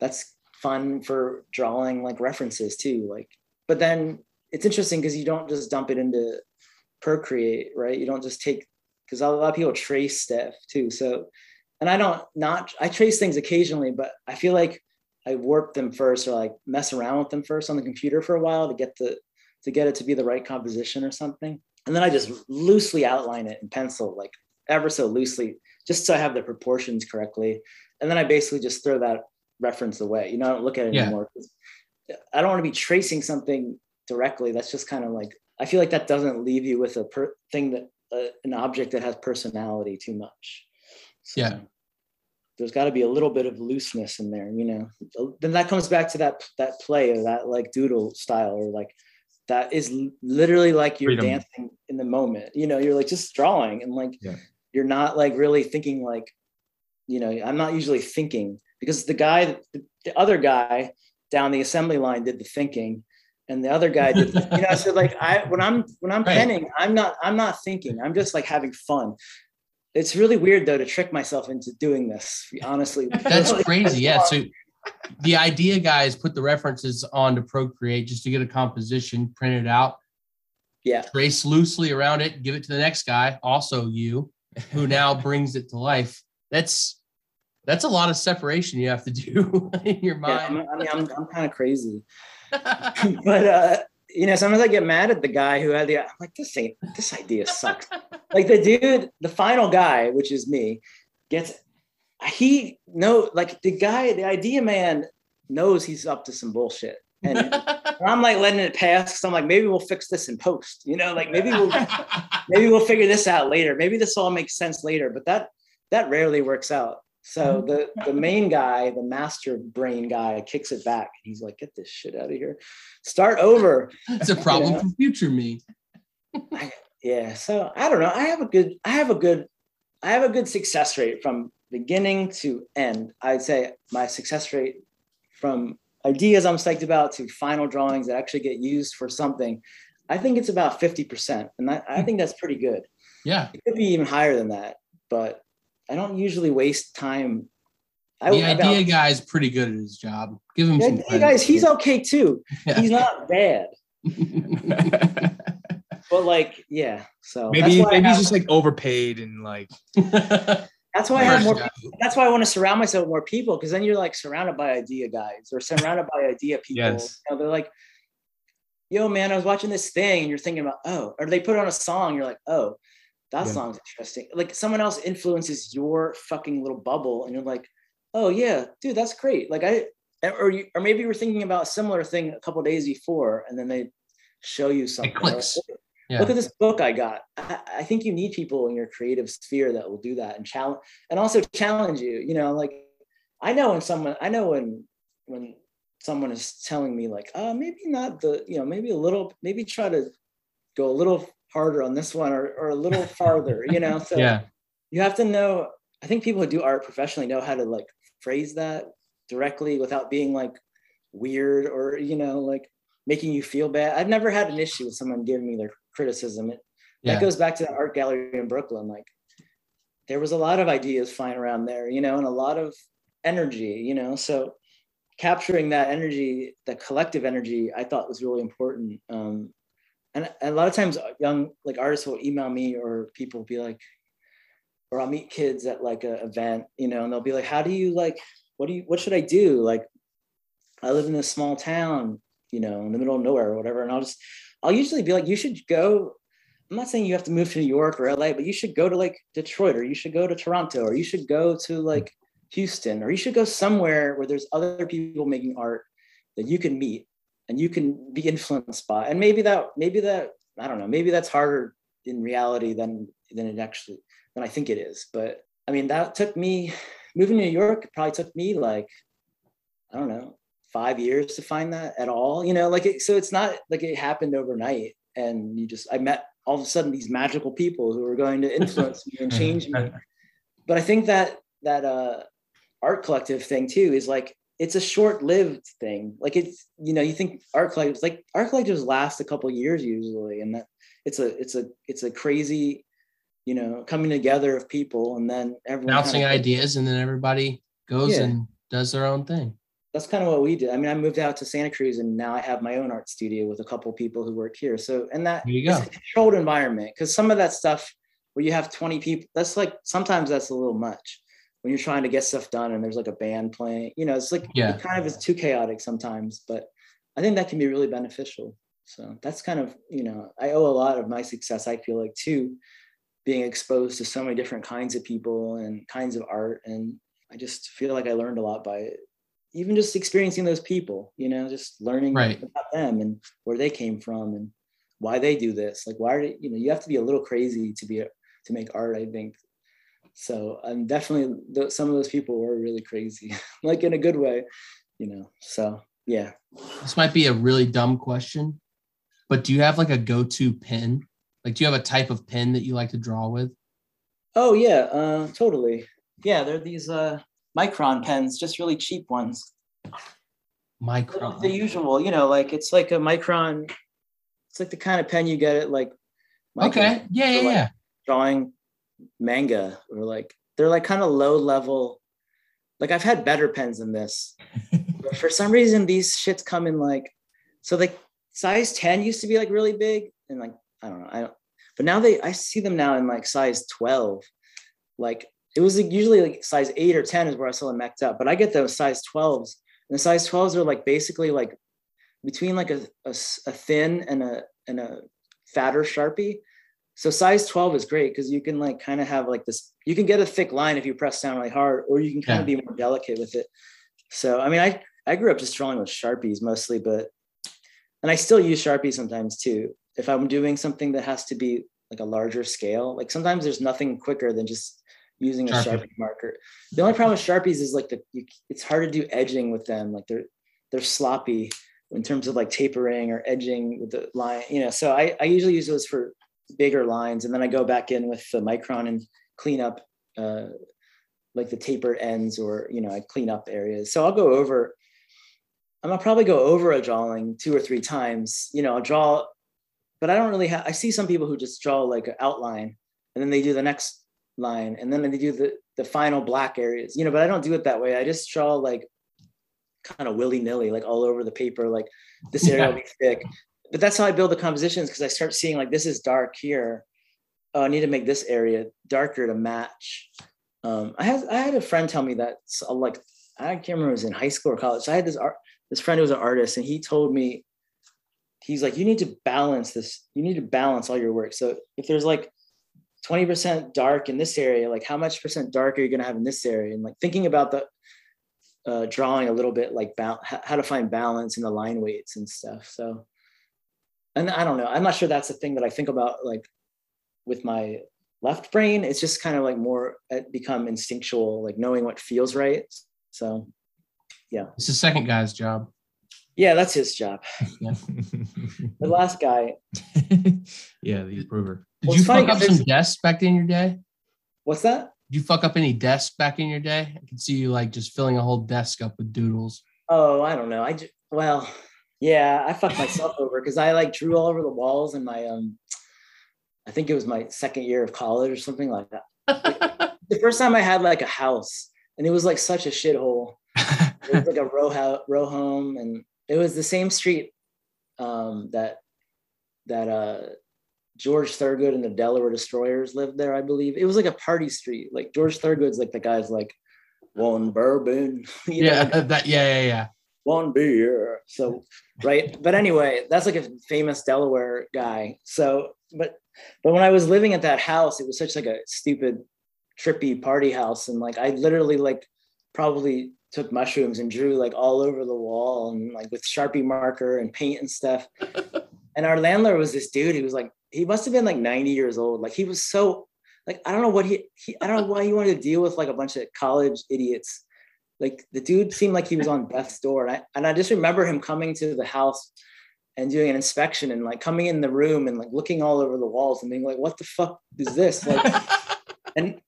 that's fun for drawing like references too. Like, but then it's interesting because you don't just dump it into Procreate, right? You don't just take because a lot of people trace stuff too. So, and I don't not I trace things occasionally, but I feel like I warp them first or like mess around with them first on the computer for a while to get the to get it to be the right composition or something. And then I just loosely outline it in pencil, like ever so loosely, just so I have the proportions correctly. And then I basically just throw that reference away. You know, I don't look at it yeah. anymore. I don't want to be tracing something directly. That's just kind of like, I feel like that doesn't leave you with a per- thing that, uh, an object that has personality too much. So, yeah there's got to be a little bit of looseness in there you know then that comes back to that that play or that like doodle style or like that is literally like you're Freedom. dancing in the moment. You know, you're like just drawing and like yeah. you're not like really thinking like, you know, I'm not usually thinking because the guy, the, the other guy down the assembly line did the thinking and the other guy did, you know, so like I, when I'm, when I'm right. penning, I'm not, I'm not thinking, I'm just like having fun. It's really weird though to trick myself into doing this. Honestly, that's crazy. Yeah. So the idea guys put the references on to Procreate just to get a composition printed out. Yeah. Trace loosely around it, give it to the next guy, also you, who now brings it to life. That's that's a lot of separation you have to do in your mind. Yeah, I'm, I mean, I'm, I'm kind of crazy, but uh, you know, sometimes I get mad at the guy who had the. I'm like, this ain't this idea sucks. Like the dude, the final guy, which is me, gets he no like the guy, the idea man knows he's up to some bullshit. And I'm like letting it pass because I'm like, maybe we'll fix this in post, you know, like maybe we'll maybe we'll figure this out later. Maybe this all makes sense later, but that that rarely works out. So mm-hmm. the the main guy, the master brain guy, kicks it back. He's like, "Get this shit out of here. Start over." It's a problem for future me. I, yeah. So I don't know. I have a good. I have a good. I have a good success rate from beginning to end. I'd say my success rate from ideas I'm psyched about to final drawings that actually get used for something. I think it's about 50%. And that, I hmm. think that's pretty good. Yeah. It could be even higher than that, but I don't usually waste time. I, the idea about, guy is pretty good at his job. Give him some. Idea guys, he's okay too. Yeah. He's not bad. but like, yeah. So maybe maybe he's just like overpaid and like. That's why I have more. That's why I want to surround myself with more people because then you're like surrounded by idea guys or surrounded by idea people. Yes. You know, they're like, "Yo, man, I was watching this thing," and you're thinking about, "Oh," or they put on a song, you're like, "Oh, that yeah. song's interesting." Like someone else influences your fucking little bubble, and you're like, "Oh yeah, dude, that's great." Like I, or you, or maybe you were thinking about a similar thing a couple days before, and then they show you something. It clicks. Yeah. Look at this book I got. I, I, think you need people in your creative sphere that will do that and challenge and also challenge you. You know, like I know when someone I know when when someone is telling me like, uh, maybe not the, you know, maybe a little, maybe try to go a little harder on this one or, or a little farther, you know. So yeah. you have to know. I think people who do art professionally know how to like phrase that directly without being like weird or you know like making you feel bad. I've never had an issue with someone giving me their criticism. It, yeah. That goes back to the art gallery in Brooklyn. Like there was a lot of ideas flying around there, you know, and a lot of energy, you know. So capturing that energy, that collective energy, I thought was really important. Um, and, and a lot of times, young like artists will email me, or people will be like, or I'll meet kids at like an event, you know, and they'll be like, "How do you like? What do you? What should I do? Like, I live in this small town, you know, in the middle of nowhere or whatever." And I'll just I'll usually be like, you should go. I'm not saying you have to move to New York or LA, but you should go to like Detroit or you should go to Toronto or you should go to like Houston or you should go somewhere where there's other people making art that you can meet and you can be influenced by. And maybe that, maybe that, I don't know, maybe that's harder in reality than than it actually than I think it is. But I mean, that took me moving to New York probably took me like, I don't know, five years to find that at all you know like it, so it's not like it happened overnight and you just i met all of a sudden these magical people who were going to influence me and change me. But i think that that uh art collective thing too is like it's a short-lived thing. Like it's you know you think art collectives like art collectives last a couple years usually and that it's a it's a it's a crazy you know coming together of people and then everyone bouncing kind of ideas and then everybody goes yeah. and does their own thing that's kind of what we did. I mean, I moved out to Santa Cruz and now I have my own art studio with a couple people who work here. So, and that controlled environment because some of that stuff where you have 20 people, that's like sometimes that's a little much when you're trying to get stuff done and there's like a band playing, you know, it's like yeah. it kind of is too chaotic sometimes, but I think that can be really beneficial. So that's kind of, you know, I owe a lot of my success, I feel like, to being exposed to so many different kinds of people and kinds of art. And I just feel like I learned a lot by it even just experiencing those people, you know, just learning right. about them and where they came from and why they do this. Like, why are they, you know, you have to be a little crazy to be, a, to make art, I think. So I'm definitely, some of those people were really crazy, like in a good way, you know? So yeah. This might be a really dumb question, but do you have like a go-to pen? Like, do you have a type of pen that you like to draw with? Oh yeah, uh, totally. Yeah, they're these uh, micron pens, just really cheap ones. Micron. The usual, you know, like it's like a micron. It's like the kind of pen you get at like. Okay. Yeah, yeah, like yeah. Drawing manga or like they're like kind of low level. Like I've had better pens than this, but for some reason these shits come in like, so like size ten used to be like really big and like I don't know I don't, but now they I see them now in like size twelve, like it was like usually like size eight or 10 is where I saw them mech'd up, but I get those size 12s. And the size 12s are like basically like between like a, a, a thin and a, and a fatter Sharpie. So size 12 is great because you can like kind of have like this, you can get a thick line if you press down really hard, or you can kind yeah. of be more delicate with it. So, I mean, I, I grew up just drawing with Sharpies mostly, but, and I still use Sharpies sometimes too. If I'm doing something that has to be like a larger scale, like sometimes there's nothing quicker than just using a Sharpie. Sharpie marker. The only problem with Sharpies is like the you, it's hard to do edging with them. Like they're they're sloppy in terms of like tapering or edging with the line, you know. So I, I usually use those for bigger lines and then I go back in with the micron and clean up uh like the tapered ends or you know, I clean up areas. So I'll go over I'm gonna probably go over a drawing two or three times. You know, I'll draw, but I don't really have I see some people who just draw like an outline and then they do the next line and then they do the the final black areas, you know, but I don't do it that way. I just draw like kind of willy-nilly, like all over the paper, like this area will be thick. But that's how I build the compositions because I start seeing like this is dark here. Oh, I need to make this area darker to match. Um, I had I had a friend tell me that so, like I can't remember it was in high school or college. So I had this art this friend who was an artist and he told me he's like you need to balance this you need to balance all your work so if there's like 20% dark in this area like how much percent dark are you going to have in this area and like thinking about the uh, drawing a little bit like ba- how to find balance in the line weights and stuff so and i don't know i'm not sure that's the thing that i think about like with my left brain it's just kind of like more it become instinctual like knowing what feels right so yeah. It's the second guy's job. yeah that's his job the last guy yeah, the approver. Did you fuck up some desks back in your day? what's that Did you fuck up any desks back in your day? I can see you like just filling a whole desk up with doodles. Oh, I don't know. I ju- well, yeah, I fucked myself over because I like drew all over the walls in my um. I think it was my second year of college or something like that. The first time I had like a house, and it was like such a shithole. It was like a row house, row home, and it was the same street um, that that uh, George Thorogood and the Delaware Destroyers lived there. I believe it was like a party street. Like George Thorogood's like the guy's like one bourbon. you know, yeah, that yeah, yeah, yeah. one beer. So, right. But anyway, that's like a famous Delaware guy. So, but, but when I was living at that house, it was such like a stupid, trippy party house. And like, I literally like probably took mushrooms and drew like all over the wall and like with Sharpie marker and paint and stuff. and our landlord was this dude. He was like, he must have been like 90 years old. Like he was so like, I don't know what he, he I don't know why he wanted to deal with like a bunch of college idiots like the dude seemed like he was on death's door and I, and I just remember him coming to the house and doing an inspection and like coming in the room and like looking all over the walls and being like what the fuck is this like and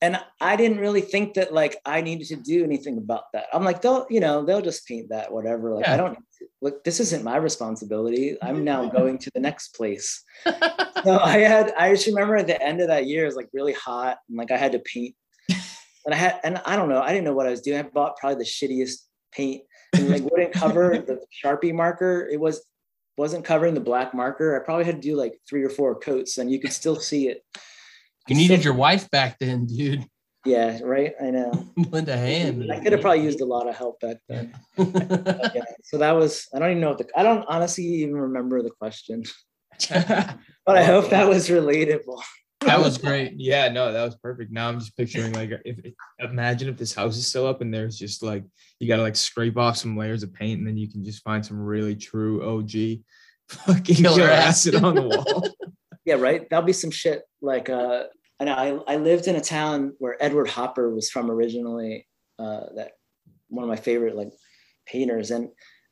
and I didn't really think that like I needed to do anything about that. I'm like they'll you know they'll just paint that whatever like Yeah. I don't look this isn't my responsibility. I'm now mm-hmm. going to the next place. So I had I just remember at the end of that year it was like really hot and like I had to paint and I had and I don't know I didn't know what I was doing. I bought probably the shittiest paint and like wouldn't cover the Sharpie marker. It was wasn't covering the black marker. I probably had to do like three or four coats and you could still see it. You needed your wife back then, dude. Yeah, right. I know. Lend a hand. I could have probably used a lot of help back then. But yeah. So that was I don't even know what the I don't honestly even remember the question. But I hope that was relatable. that was great. Yeah, no, that was perfect. Now I'm just picturing like if imagine if this house is still up and there's just like you gotta like scrape off some layers of paint and then you can just find some really true OG fucking Killer killer acid. acid on the wall. Yeah, right. That'll be some shit. Like uh I know I, I lived in a town where Edward Hopper was from originally, uh that one of my favorite like painters. And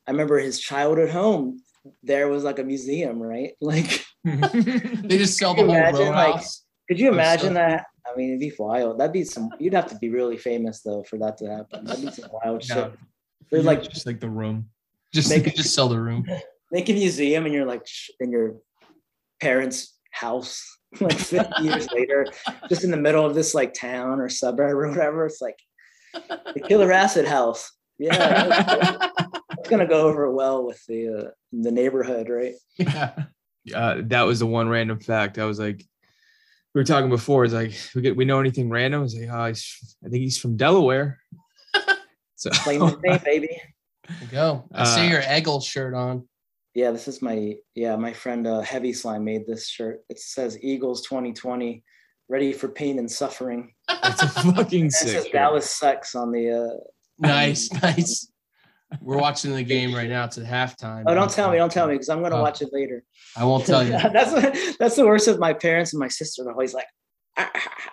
I remember his childhood home, there was like a museum, right? Like They just sell the whole imagine, like, house. could you imagine that? I mean, it'd be wild. That'd be some you'd have to be really famous though for that to happen. That'd be some wild No. shit. There's like just like the room. Just make just sell the room. make a museum and you're like in your parents' house like 50 years later, just in the middle of this like town or suburb or whatever. It's like the killer acid house. Yeah, it's gonna go over well with the uh, the neighborhood, right? Yeah. uh, that was the one random fact. I was like, we were talking before. It's like we get we know anything random. I was like, oh, he's, I think he's from Delaware. So Claim the name, baby. There you go. I see Uh, your Eagle shirt on. Yeah, this is my yeah. My friend uh, Heavy Slime made this shirt. It says Eagles 2020, ready for pain and suffering. That's a fucking It says sick. shirt. Dallas sucks on the. Uh, Nice, nice. We're watching the game right now. It's at halftime. oh, don't tell me, don't tell me, because I'm gonna Oh. watch it later. I won't tell you. that's what, that's the worst of my parents and my sister. They're always like, I,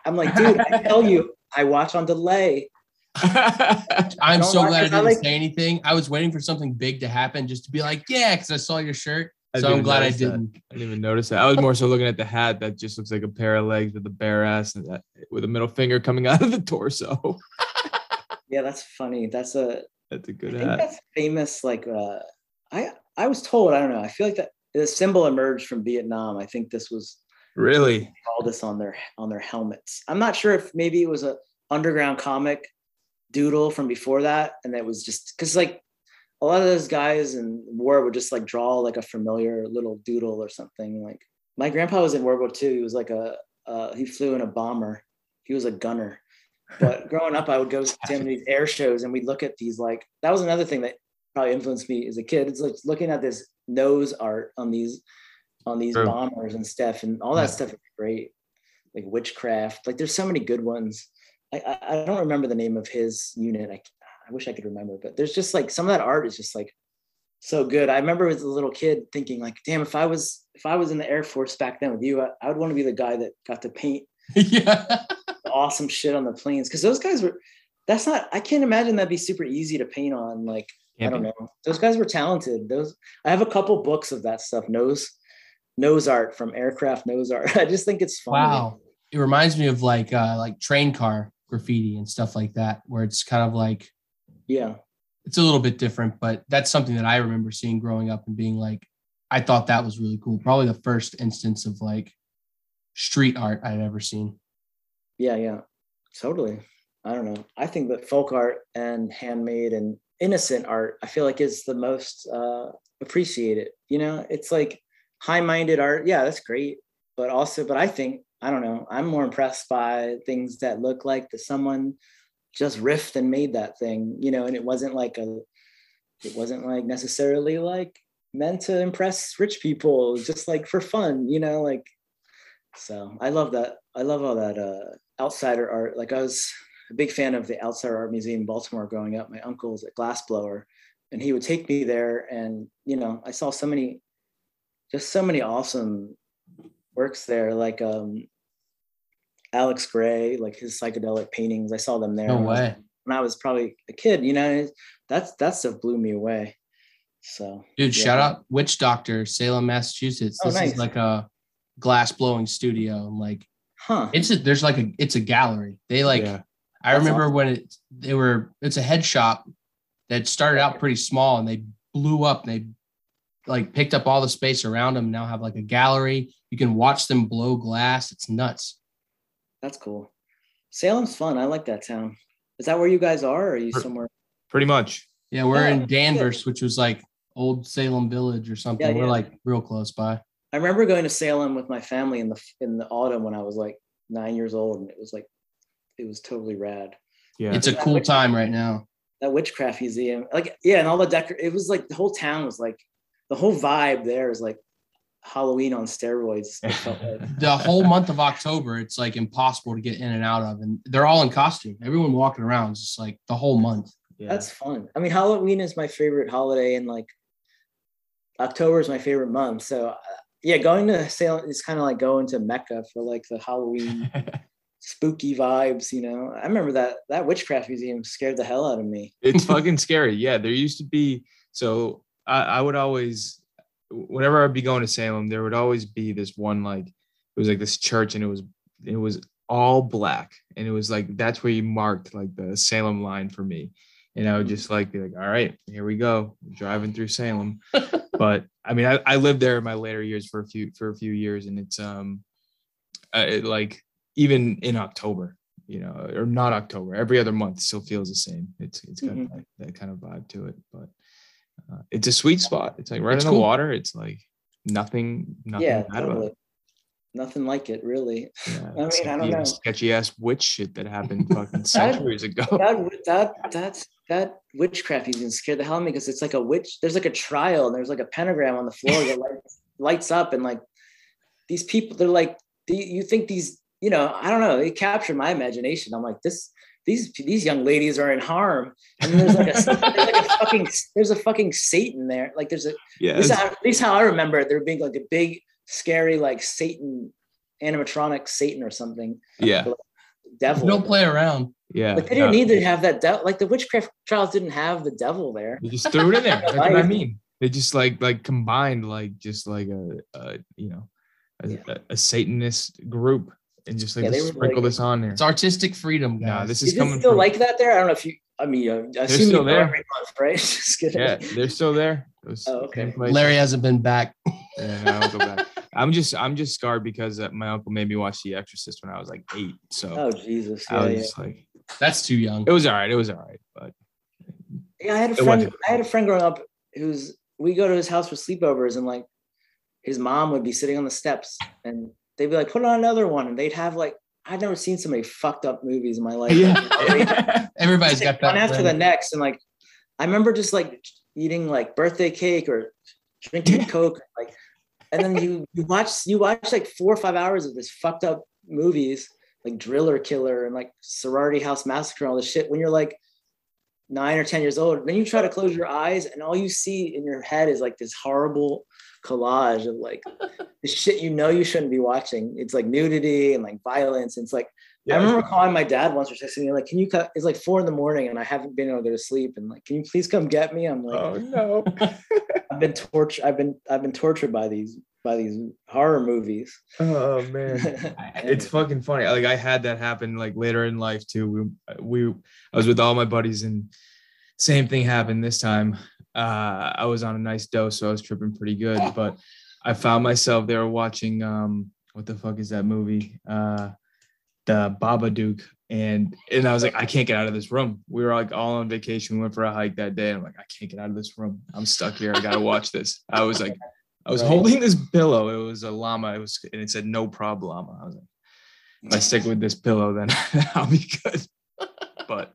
am like, dude, I tell you, I watch on delay. I'm so glad I didn't like, say anything. I was waiting for something big to happen just to be like, yeah, because I saw your shirt. So I'm glad I didn't. That. I didn't even notice that. I was more so looking at the hat that just looks like a pair of legs with a bare ass and that, with a middle finger coming out of the torso. yeah, that's funny. That's a that's a good hat. that's famous. Like uh, I I was told. I don't know. I feel like that the symbol emerged from Vietnam. I think this was really all this on their on their helmets. I'm not sure if maybe it was a underground comic doodle from before that, and it was just because like a lot of those guys in war would just like draw like a familiar little doodle or something. Like my grandpa was in World War II. He was like a uh, he flew in a bomber. He was a gunner. But growing up, I would go to him these air shows, and we'd look at these like that was another thing that probably influenced me as a kid. It's like looking at this nose art on these on these True. bombers and stuff, and all that yeah. stuff is great. Like witchcraft, like there's so many good ones. I, I, don't remember the name of his unit. I I wish I could remember, but there's just like some of that art is just like so good. I remember as a little kid thinking like, damn, if I was if I was in the Air Force back then with you, I, I would want to be the guy that got to paint yeah. awesome shit on the planes. Cause those guys were that's not I can't imagine that'd be super easy to paint on. Like, I don't know. Those guys were talented. Those I have a couple books of that stuff, nose nose art from aircraft nose art. I just think it's fun. Wow. It reminds me of like uh like train car graffiti and stuff like that, where it's kind of like yeah. It's a little bit different, but that's something that I remember seeing growing up and being like, I thought that was really cool. Probably the first instance of like street art I'd ever seen. Yeah, yeah. Totally. I don't know. I think that folk art and handmade and innocent art, I feel like is the most uh, appreciated. You know, it's like high-minded art. Yeah, that's great. But also, but I think, I don't know, I'm more impressed by things that look like that someone just riffed and made that thing, you know, and it wasn't like a, it wasn't like necessarily like meant to impress rich people, just like for fun, you know, like, so I love that. I love all that uh, outsider art. Like I was a big fan of the Outsider Art Museum in Baltimore growing up. My uncle's a glassblower and he would take me there and, you know, I saw so many, just so many awesome works there. Like um, Alex Grey, like his psychedelic paintings. I saw them there. No way. When I was probably a kid, you know, that's that stuff blew me away. So, dude, yeah. shout out Witch Doctor, Salem, Massachusetts. Oh, this nice. is like a glass blowing studio. Like, huh? It's a, there's like a it's a gallery. They like. Yeah. I that's remember awesome. when it they were. It's a head shop that started out pretty small and they blew up. And they like picked up all the space around them. Now have like a gallery. You can watch them blow glass. It's nuts. That's cool. Salem's fun. I like that town. Is that where you guys are? Or are you somewhere? Pretty much. Yeah, we're in oh, Danvers, which was like old Salem Village or something. Yeah, we're yeah. like real close by. I remember going to Salem with my family in the in the autumn when I was like nine years old, and it was like it was totally rad. Yeah, it's a cool time right now. That witchcraft museum, like yeah, and all the decor. It was like the whole town was like the whole vibe there is like Halloween on steroids. The whole month of October, it's like impossible to get in and out of, and they're all in costume. Everyone walking around is just like the whole month. Yeah. That's fun. I mean, Halloween is my favorite holiday, and like October is my favorite month. So, uh, yeah, going to Salem is kind of like going to Mecca for like the Halloween spooky vibes. You know, I remember that that witchcraft museum scared the hell out of me. It's fucking scary. Yeah, there used to be. So I, I would always whenever I'd be going to Salem, there would always be this one like it was like this church, and it was it was all black, and it was like that's where you marked like the Salem line for me. And I would mm-hmm. just like be like, all right, here we go, driving through Salem. but I mean, I, I lived there in my later years for a few for a few years, and it's um, uh, it, like even in October, you know, or not October, every other month still feels the same. It's it's got mm-hmm. that, that kind of vibe to it, but uh, it's a sweet spot. It's like right it's in cool. the water. It's like nothing, nothing yeah, totally. Nothing like it, really. Yeah, I mean, I don't know. Sketchy ass witch shit that happened fucking centuries ago. That, that that's that witchcraft even scared the hell out of me because it's like a witch. There's like a trial and there's like a pentagram on the floor that lights, lights up and like these people. They're like, you think these, you know, I don't know. They captured my imagination. I'm like, this these these young ladies are in harm and there's like a, there's like a fucking there's a fucking satan there like there's a yeah at least how, at least how i remember it there being like a big scary like satan animatronic Satan or something. Yeah. Devil. Don't play around. Yeah. But they didn't no, need to have that devil. Like the witchcraft trials didn't have the devil there. They just threw it in there. That's what I mean. They just like like combined like just like a, a you know a, Yeah. a, a Satanist group and just like Yeah, they sprinkle like- this on there. It's artistic freedom, guys. Nah, this Is is coming still from, like that there? I don't know if you. I mean, uh, I assume still you there. month, right? Just kidding. yeah, they're still there. Oh, okay. Larry hasn't been back. Yeah, no, I'll go back. I'm just I'm just scarred because uh, my uncle made me watch The Exorcist when I was like eight. So Oh Jesus! I Yeah, was yeah. just like, That's too young. it was all right. It was all right, but Yeah, I had a friend. I had a friend growing up who's. We go to his house for sleepovers, and like, his mom would be sitting on the steps, and they'd be like, "Put on another one," and they'd have like. I'd never seen so many fucked up movies in my life. yeah. Everybody's got that. one after the next, and like, I remember just like eating like birthday cake or drinking Coke, like, and then you you watch you watch like four or five hours of this fucked up movies like Driller Killer and like Sorority House Massacre and all this shit when you're like nine or ten years old. Then you try to close your eyes and all you see in your head is like this horrible collage of like the shit you know you shouldn't be watching. It's like nudity and like violence. And it's like I remember calling my dad once or texting me like, "Can you cut?" It's like four in the morning and I haven't been able to go to sleep. And like, "Can you please come get me?" I'm like, Oh no. I've been tortured. I've been I've been tortured by these by these horror movies. Oh man. it's fucking funny. Like I had that happen like later in life too. We we I was with all my buddies and same thing happened this time. Uh I was on a nice dose, so I was tripping pretty good. But I found myself there watching um what the fuck is that movie? Uh the Babadook. And and I was like, I can't get out of this room. We were like all on vacation. We went for a hike that day. And I'm like, I can't get out of this room. I'm stuck here. I gotta watch this. I was like, I was holding this pillow. It was a llama. It was and it said no problem. I was like, if I stick with this pillow, then I'll be good. But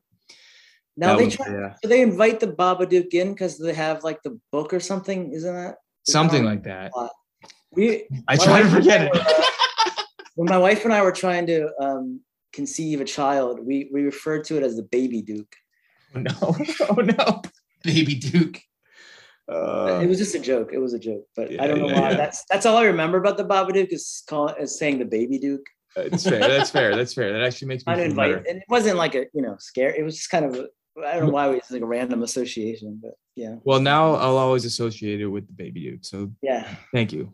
now that they was- try. yeah, Do they invite the Babadook in because they have like the book or something? Isn't that is that something like that. we? I try to forget I it. uh, when my wife and I were trying to um, conceive a child, we we referred to it as the baby Duke. Oh no! Oh no! Baby Duke. Uh, it was just a joke. It was a joke, but yeah, I don't know yeah, why. yeah. That's that's all I remember about the Babadook is call is saying the baby Duke. it's fair. That's fair. That's fair. That actually makes me I feel didn't invite, and it wasn't like a you know scare. It was just kind of a I don't know why it was like a random association, but yeah, Well, now I'll always associate it with the baby dude. So yeah, thank you.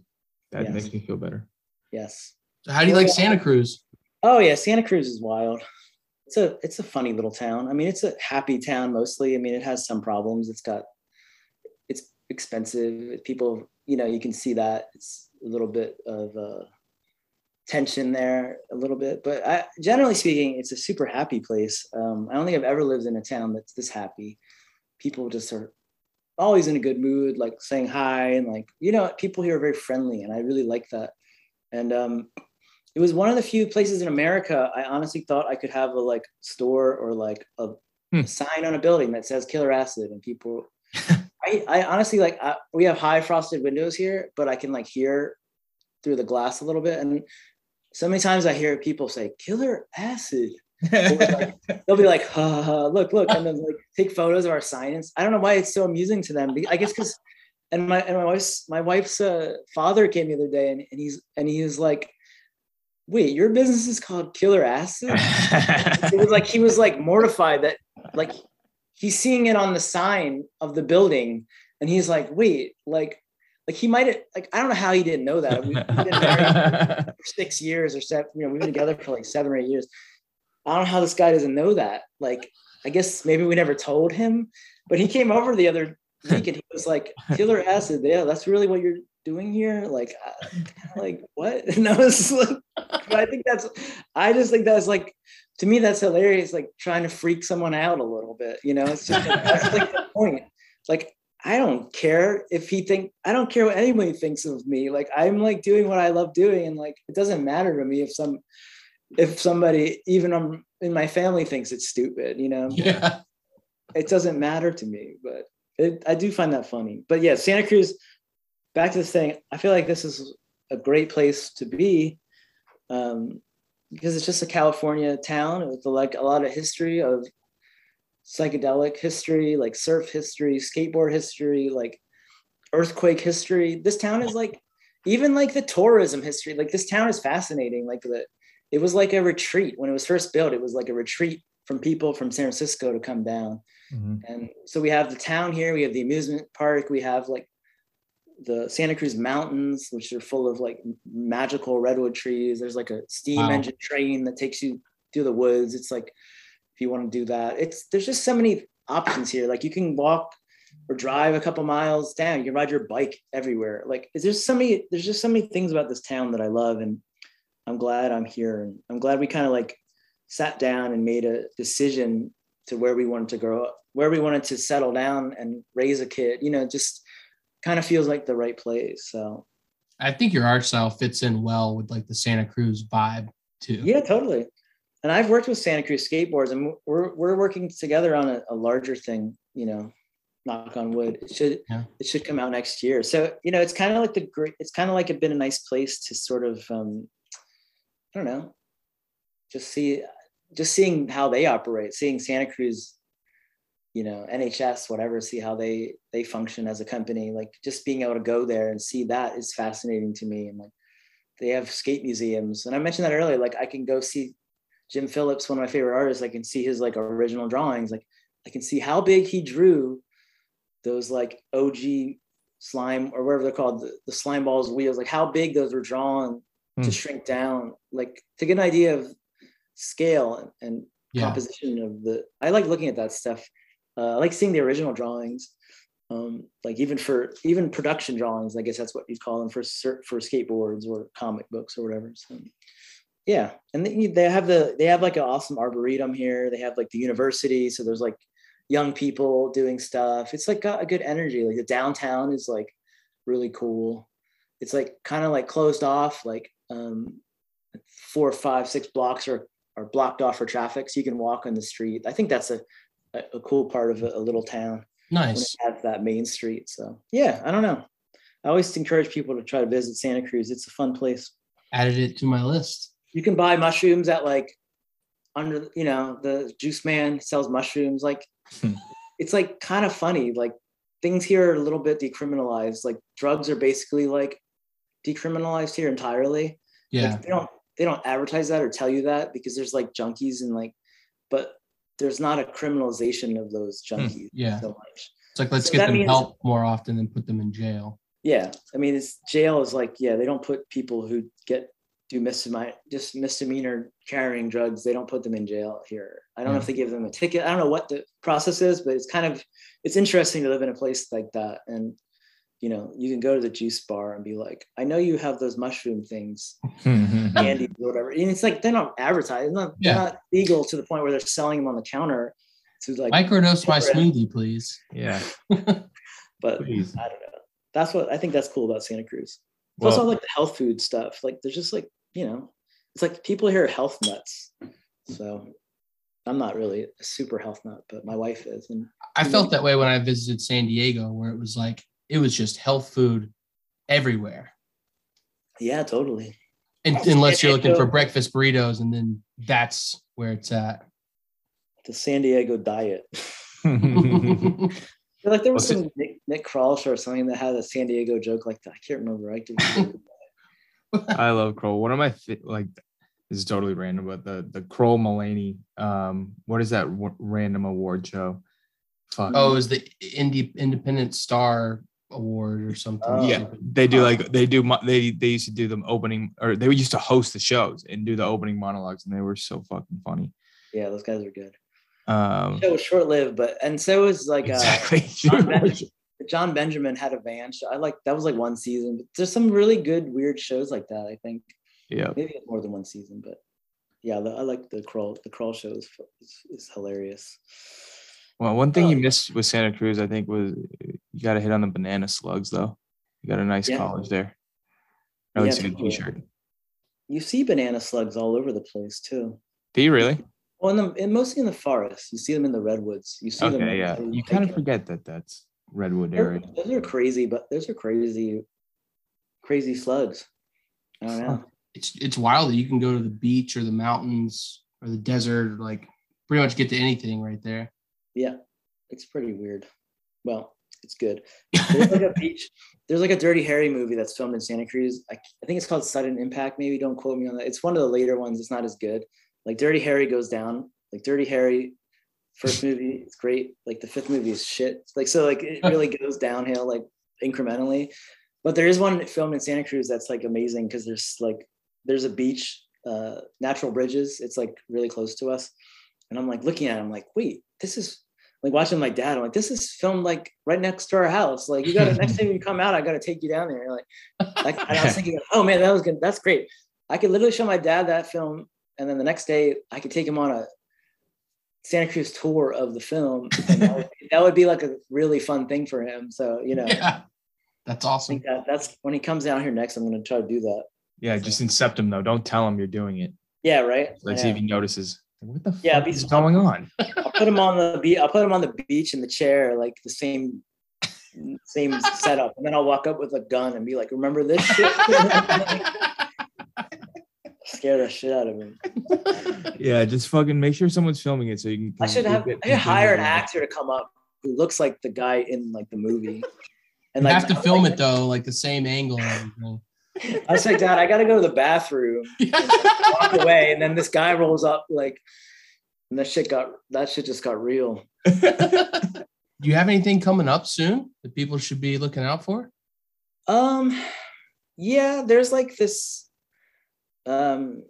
That Yes. makes me feel better. yes. So how do you like Santa Cruz? Oh yeah, Santa Cruz is wild. It's a it's a funny little town. I mean, it's a happy town mostly. I mean, it has some problems. It's got it's expensive. People, you know, you can see that it's a little bit of uh, tension there, a little bit. But I, generally speaking, it's a super happy place. Um, I don't think I've ever lived in a town that's this happy. People just are always in a good mood, like saying hi and like you know, people here are very friendly, and I really like that. And um, it was one of the few places in America I honestly thought I could have a like store or like a, Hmm. sign on a building that says killer acid and people I, I honestly like I, we have high frosted windows here but I can like hear through the glass a little bit and so many times I hear people say killer acid. Like- they'll be like ha, ha, ha, look look and then like take photos of our signs I don't know why it's so amusing to them. I guess because and my and my wife's my wife's uh, father came the other day and, and he's and he was like wait your business is called killer acid? It was like he was like mortified that like he's seeing it on the sign of the building and he's like wait like like he might have like i don't know how he didn't know that. We, have been married for six years or seven you know we've been together for like seven or eight years. I don't know how this guy doesn't know that. Like i guess maybe we never told him but he came over the other week and he was like killer acid yeah that's really what you're doing here? Like uh, like what? And i was like but i think that's i just think that's like to me that's hilarious like trying to freak someone out a little bit you know? It's just like, that's like the point. Like i don't care if he think i don't care what anybody thinks of me like i'm like doing what i love doing and like it doesn't matter to me if some if somebody even um, in my family thinks it's stupid you know Yeah. it doesn't matter to me, but it, I do find that funny. But yeah, Santa Cruz. Back to this thing, I feel like this is a great place to be um, because it's just a California town with like a lot of history of psychedelic history, like surf history, skateboard history, like earthquake history. This town is like even like the tourism history, like this town is fascinating. Like the, it was like a retreat when it was first built. It was like a retreat from people from San Francisco to come down. Mm-hmm. And so we have the town here, we have the amusement park, we have like the Santa Cruz Mountains, which are full of like magical redwood trees. There's like a steam wow. engine train that takes you through the woods. It's like you want to do that, it's there's just so many options here. Like you can walk or drive a couple miles down. You can ride your bike everywhere. Like there's so many there's just so many things about this town that I love, and I'm glad I'm here. And I'm glad we kind of like sat down and made a decision to where we wanted to grow up, where we wanted to settle down and raise a kid. You know, just kind of feels like the right place. So I think your art style fits in well with like the Santa Cruz vibe too. Yeah, totally. And I've worked with Santa Cruz skateboards and we're we're working together on a, a larger thing, you know, knock on wood. It should yeah. it should come out next year. So, you know, it's kind of like the great it's kind of like it's been a nice place to sort of um I don't know, just see just seeing how they operate, seeing Santa Cruz you know nhs whatever see how they they function as a company like just being able to go there and see that is fascinating to me and like they have skate museums and i mentioned that earlier like i can go see jim phillips one of my favorite artists i can see his like original drawings like i can see how big he drew those like og slime or whatever they're called the, the slime balls wheels like how big those were drawn mm. to shrink down like to get an idea of scale and, and yeah. composition of the i like looking at that stuff uh, I like seeing the original drawings. Um, like even for even production drawings, I guess that's what you'd call them for for skateboards or comic books or whatever. So yeah, and they, they have the they have like an awesome arboretum here. They have like the university, so there's like young people doing stuff. It's like got a good energy. Like the downtown is like really cool. It's like kind of like closed off, like um, four, five, six blocks are are blocked off for traffic, so you can walk on the street. I think that's a a, a cool part of a, a, little town. Nice. When that main street. So yeah, I don't know. I always encourage people to try to visit Santa Cruz. It's a fun place. Added it to my list. You can buy mushrooms at like under, you know, the juice man sells mushrooms. Like hmm. it's like kind of funny. Like things here are a little bit decriminalized. Like drugs are basically like decriminalized here entirely. Yeah. Like, they don't they don't advertise that or tell you that because there's like junkies and like but there's not a criminalization of those hmm, junkies yeah. so much. It's like let's so get them means, help more often than put them in jail. Yeah, I mean, it's jail is like yeah, they don't put people who get do misdemeanor just misdemeanor carrying drugs. They don't put them in jail here. I don't yeah. know if hmm. they give them a ticket. I don't know what the process is, but it's kind of it's interesting to live in a place like that and you know, you can go to the juice bar and be like, I know you have those mushroom things, candy whatever. And it's like they're not advertised, not, yeah. not legal to the point where they're selling them on the counter to like microdose my smoothie, please. Yeah. but please. I don't know. That's what I think that's cool about Santa Cruz. Well, also like the health food stuff. Like there's just like, you know, it's like people here are health nuts. So I'm not really a super health nut, but my wife is. And I felt that way when I visited San Diego, where it was like it was just health food everywhere. Yeah, totally. And, unless you're looking for uh, breakfast burritos, and then that's where it's at. The San Diego diet. like there was some Nick, Nick Kroll or something that had a San Diego joke like that. I can't remember. I, I love Kroll. One of my like this is totally random, but the the Kroll Mulaney, um, what is that w- random award show? Fuck. Oh, is the indie independent star award or something. Oh. Yeah, they do like they do. They they used to do the opening, or they used to host the shows and do the opening monologues, and they were so fucking funny. Yeah, those guys are good. Um, the show was short lived, but and so was like uh, exactly. Jon, Jon Benjamin had a van show. I like that was like one season. But there's some really good weird shows like that. I think. Yeah. Maybe more than one season, but yeah, the, I like the Kroll. The Kroll show is, is, is hilarious. Well, one thing oh. you uh, missed with Santa Cruz, I think, was you got to hit on the banana slugs, though. You got a nice yeah. college there. At least yeah, a good t-shirt. You see banana slugs all over the place too. Do you really? Well, in the in, mostly in the forest. You see them in the redwoods. You see okay, them. yeah. You kind of forget that that's redwood area. Those are crazy, but those are crazy, crazy slugs. I don't know. It's it's wild that you can go to the beach or the mountains or the desert, or like pretty much get to anything right there yeah, it's pretty weird. Well, it's good. There's like a beach. There's like a Dirty Harry movie that's filmed in Santa Cruz. I, I think it's called Sudden Impact. Maybe don't quote me on that. It's one of the later ones. It's not as good. Like Dirty Harry goes down. Like Dirty Harry, first movie, it's great. Like the fifth movie is shit. Like so, like it really goes downhill like incrementally. But there is one film in Santa Cruz that's like amazing because there's like there's a beach, uh, natural bridges. It's like really close to us, and I'm like looking at it. I'm like, wait, this is like watching my dad. I'm like, this is filmed like right next to our house. Like you got to next time you come out, I got to take you down there. Like, like and I was thinking, oh man, that was good. That's great. I could literally show my dad that film, and then the next day I could take him on a Santa Cruz tour of the film. That would, that, would, be like a really fun thing for him. So you know, yeah, that's awesome. That, that's when he comes down here next. I'm going to try to do that. Yeah, just incept him though. Don't tell him you're doing it. Yeah, right. Let's yeah. see if he notices. What the yeah, fuck is going on? I'll put him on the beach. I'll put him on the beach in the chair, like the same same setup, and then I'll walk up with a gun and be like, "Remember this shit?" Scare the shit out of him. Yeah, just fucking make sure someone's filming it so you can. I should have. I should hire an actor to come up who looks like the guy in like the movie. And you like, have to film like, it though, like the same angle and everything. I was like, Dad, I got to go to the bathroom. walk away, and then this guy rolls up, like, and that shit got that shit just got real. Do you have anything coming up soon that people should be looking out for? Um, yeah, there's like this um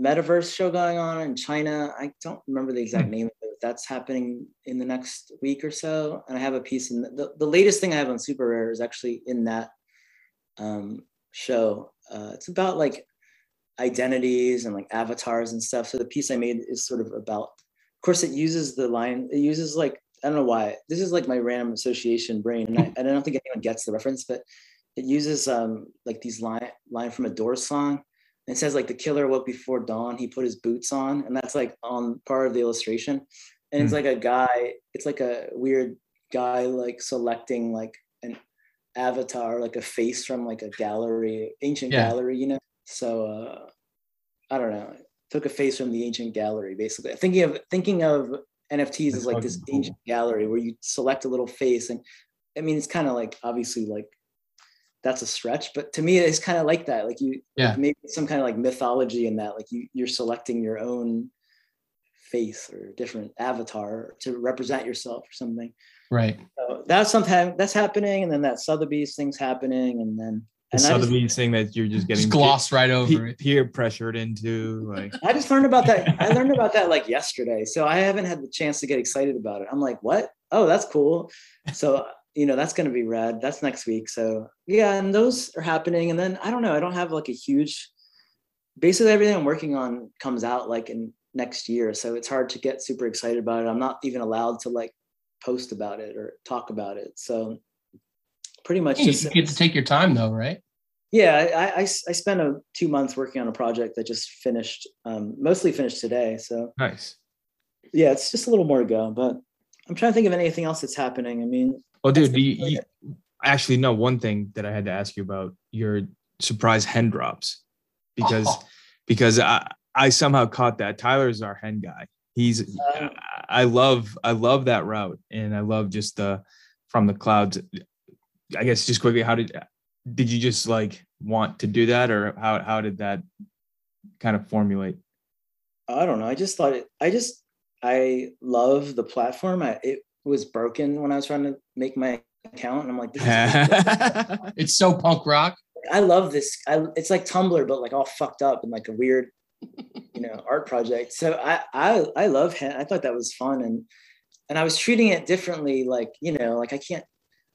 metaverse show going on in China. I don't remember the exact hmm. name of it. That's happening in the next week or so. And I have a piece in the, the, the latest thing I have on SuperRare is actually in that um, show. Uh, it's about like identities and like avatars and stuff. So the piece I made is sort of about, of course, it uses the line, it uses like, I don't know why, this is like my random association brain. And I, I don't think anyone gets the reference, but it uses um, like these line, line from a Doors song. It says like the killer woke before dawn, he put his boots on. And that's like on part of the illustration. And it's hmm. like a guy, it's like a weird guy like selecting like an avatar, like a face from like a gallery, ancient yeah. gallery, you know. So uh, I don't know. Took a face from the ancient gallery, basically. Thinking of thinking of NFTs is like this cool. ancient gallery where you select a little face, and I mean, it's kind of like obviously like that's a stretch, but to me, it's kind of like that. Like you, yeah, like maybe some kind of like mythology in that. Like you, you're selecting your own face or different avatar to represent yourself or something. Right. So that's sometimes that's happening, and then that Sotheby's thing's happening, and then and the Sotheby's thing that you're just getting just glossed right over peer, peer pressured into. Like I just learned about that. I learned about that like yesterday, so I haven't had the chance to get excited about it. I'm like, what? Oh, that's cool. So you know that's going to be rad. That's next week. So yeah, and those are happening, and then I don't know. I don't have like a huge. Basically, everything I'm working on comes out like in next year, so it's hard to get super excited about it. I'm not even allowed to like post about it or talk about it. So pretty much just you get to take your time though, right? Yeah, I, I, I spent a two months working on a project that just finished, um, mostly finished today. So nice. Yeah, it's just a little more to go, but I'm trying to think of anything else that's happening. I mean, oh, dude, you, you, actually no. One thing that I had to ask you about your surprise hen drops, because oh. because I I somehow caught that. Tyler's our hen guy. He's um, I love I love that route, and I love just the from the clouds. I guess just quickly, how did did you just like want to do that, or how how did that kind of formulate? I don't know. I just thought it. I just I love the platform. I, it was broken when I was trying to make my account, and I'm like, it's so punk rock. I love this. I, it's like Tumblr, but like all fucked up and like a weird you know art project so i i i love him i thought that was fun and and i was treating it differently like you know like i can't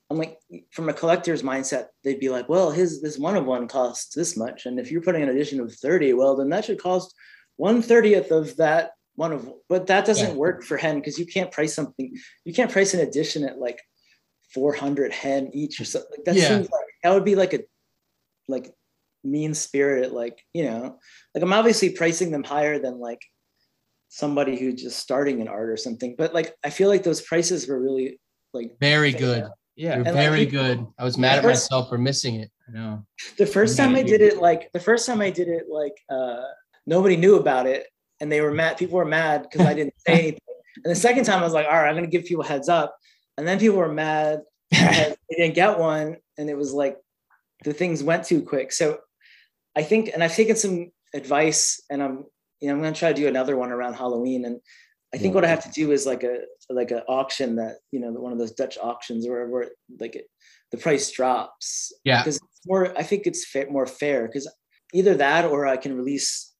i'm like from a collector's mindset they'd be like well his this one of one costs this much and if you're putting an edition of 30 well then that should cost one thirtieth of that one of but that doesn't yeah. work for hen because you can't price something you can't price an edition at like 400 hen each or something that yeah. seems like that would be like a like mean spirited like you know like i'm obviously pricing them higher than like somebody who's just starting an art or something but like i feel like those prices were really like very good. Yeah. You're very like, good. I was mad at first, myself for missing it i know. The first time i did it like the first time i did it like uh nobody knew about it and they were mad people were mad because i didn't say anything and the second time i was like all right i'm gonna give people heads up and then people were mad they didn't get one, and it was like the things went too quick. So I think, and I've taken some advice, and I'm you know I'm to try to do another one around Halloween, and I think what I have to do is like a like an auction that you know one of those Dutch auctions where where like it, the price drops. Yeah, because more I think it's more fair because either that or I can release.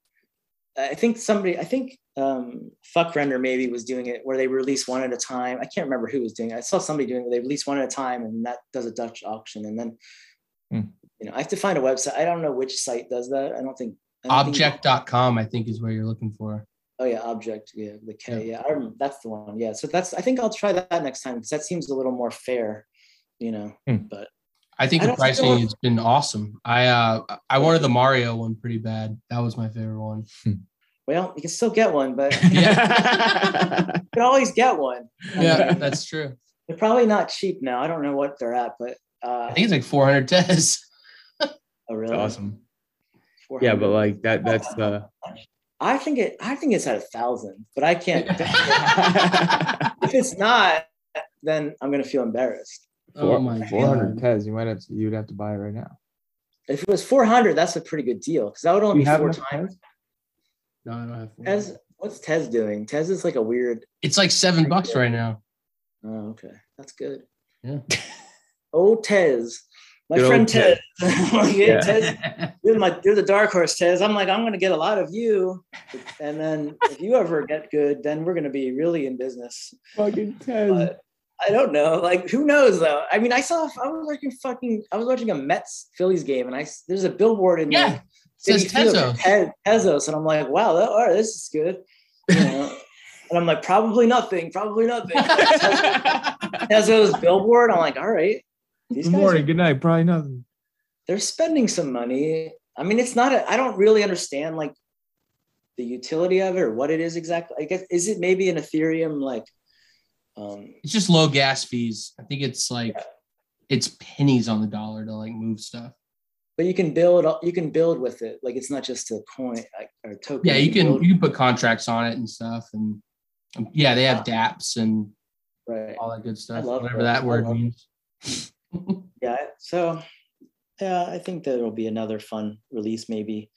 I think somebody I think um, FVCKRENDER maybe was doing it where they release one at a time. I can't remember who was doing it. I saw somebody doing it. They release one at a time and that does a Dutch auction. And then, hmm. you know, I have to find a website. I don't know which site does that. I don't think. I don't objkt.com, think I think is where you're looking for. Oh yeah, objkt. Yeah, the K. Yeah, yeah I remember, that's the one. Yeah, so that's. I think I'll try that next time because that seems a little more fair, you know. Hmm. But I think I the pricing has been awesome. I uh I wanted the Mario one pretty bad. That was my favorite one. Hmm. Well, you can still get one, but yeah. you can always get one. Yeah, that's true. They're probably not cheap now. I don't know what they're at, but uh, I think it's like 400 Tez. oh, really? That's awesome. Yeah, but like that, that's the. I think it. I think it's at a thousand, but I can't. if it's not, then I'm gonna feel embarrassed. Four, oh my 400 Tez. You might have. To, you'd have to buy it right now. If it was 400, that's a pretty good deal because that would only you be four times. No, I don't have. Tez, what's Tez doing? Tez is like a weird. It's like seven bucks right now. Oh, okay, that's good. Yeah. oh, Tez, my good friend Tez. yeah, Tez, you're my you're the dark horse, Tez. I'm like, I'm gonna get a lot of you, and then if you ever get good, then we're gonna be really in business. Fucking Tez. But I don't know. Like, who knows though? I mean, I saw. I was watching fucking. I was watching a Mets Phillies game, and I there's a billboard in yeah. Like, says Tezos. Te- Tezos, and I'm like, wow, that, all right, this is good. You know? and I'm like, probably nothing, probably nothing. Tezos billboard. I'm like, all right. These good morning, are, good night, probably nothing. They're spending some money. I mean, it's not. I don't really understand like the utility of it or what it is exactly. I guess is it maybe an Ethereum like? Um, it's just low gas fees. I think it's like yeah. it's pennies on the dollar to like move stuff. But you can build you can build with it. Like it's not just a coin or token. Yeah you, can you can put contracts on it and stuff and um, yeah they have dapps and right. all that good stuff whatever that, that word means. Yeah so yeah i think that will be another fun release maybe.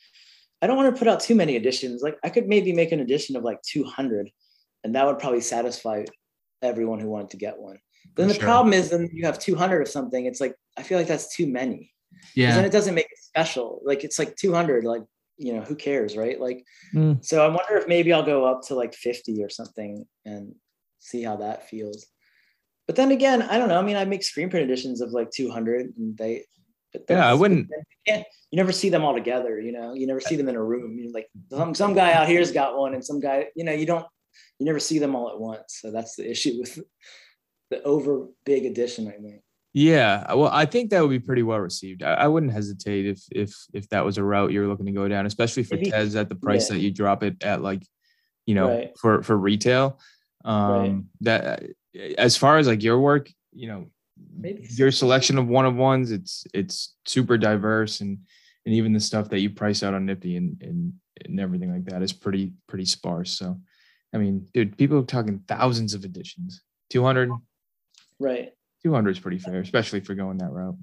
I don't want to put out too many editions like i could maybe make an edition of like 200 and that would probably satisfy everyone who wanted to get one. But then the sure. problem is then you have 200 of something it's like i feel like that's too many. Yeah then it doesn't make it special like it's like 200 like you know who cares right? Like mm. so i wonder if maybe i'll go up to like 50 or something and see how that feels. But then again i don't know i mean i make screen print editions of like 200 and they yeah i wouldn't you, you never see them all together you know? You never see them in a room You're like some, some guy out here's got one and some guy you know you don't you never see them all at once so that's the issue with the over big edition i think yeah, well, I think that would be pretty well received. I, I, wouldn't hesitate if if if that was a route you're looking to go down, especially for Maybe, Tez at the price yeah. that you drop it at, like you know, right. for for retail. Um, right. That as far as like your work, you know, Maybe. your selection of one of ones, it's it's super diverse, and and even the stuff that you price out on Nifty and and and everything like that is pretty pretty sparse. So, I mean, dude, people are talking thousands of editions, two hundred. Right 200 is pretty fair, especially for going that route.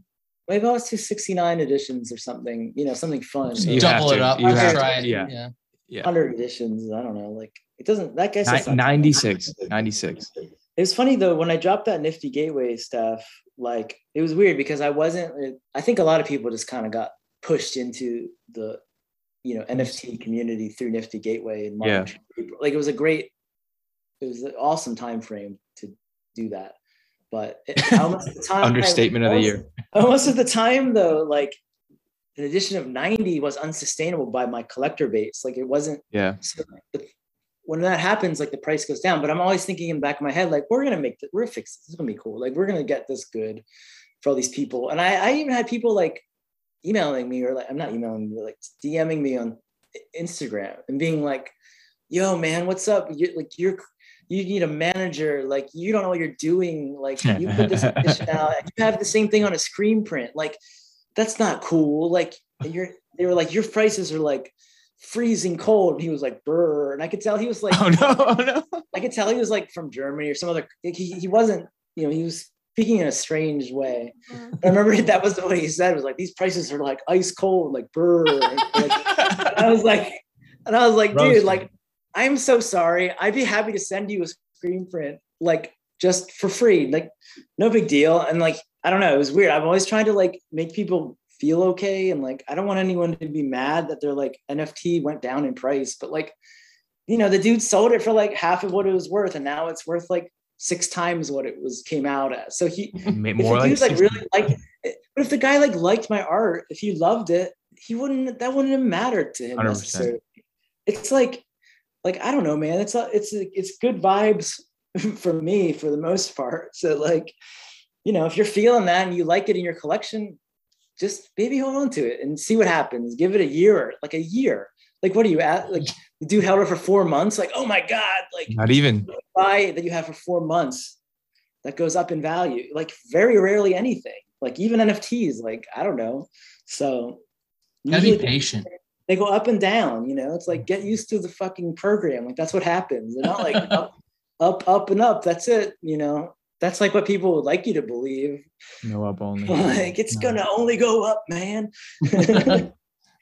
Maybe I'll do 69 editions or something, you know, something fun. You double it up. You have try to, yeah. yeah. Yeah. 100 editions. I don't know. Like it doesn't, that guy's 96. 96. It was funny though, when I dropped that Nifty Gateway stuff, like it was weird because I wasn't, I think a lot of people just kind of got pushed into the, you know, NFT community through Nifty Gateway in March. Yeah. Like it was a great, it was an awesome time frame to do that. But it, almost the time understatement of the year. Almost at the time though, like an edition of 90 was unsustainable by my collector base. Like it wasn't. Yeah. So the, when that happens, like the price goes down. But I'm always thinking in the back of my head, like we're gonna make this, we're gonna fix this. This is gonna be cool. Like we're gonna get this good for all these people. And I, I even had people like emailing me or like I'm not emailing me, like DMing me on Instagram and being like, "Yo, man, what's up? You like you're you need a manager. Like you don't know what you're doing. Like you put this out. You have the same thing on a screen print. Like that's not cool. Like you're they were like your prices are like freezing cold. And he was like brr. And i could tell he was like oh no oh no. I could tell he was like from germany or some other he, he wasn't you know he was speaking in a strange way. Uh-huh. I remember that was what he said. It was like these prices are like ice cold, like brr. Like, I was like, and I was like, dude, like, I'm so sorry. I'd be happy to send you a screen print, like just for free, like no big deal. And like, I don't know, it was weird. I'm always trying to like make people feel okay, and like, I don't want anyone to be mad that their like NFT went down in price, but like, you know, the dude sold it for like half of what it was worth, and now it's worth like six times what it was came out as. So he made more like, like really like but if the guy like liked my art, if he loved it, he wouldn't that wouldn't have mattered to him 100%. necessarily. It's like like I don't know, man. It's a, it's a, it's good vibes for me for the most part. So like, you know, if you're feeling that and you like it in your collection, just maybe hold on to it and see what happens. Give it a year, like a year. Like, what are you at? Like, the dude held it for four months. Like, oh my god! Like, not even buy that you have for four months that goes up in value. Like, very rarely anything. Like, even NFTs. Like, I don't know. So, gotta be patient. They, they go up and down. You know, it's like get mm-hmm. used to the fucking program. Like, that's what happens. They're not like up, up, up and up. That's it. You know, that's like what people would like you to believe. No up only. like it's no. gonna only go up, man.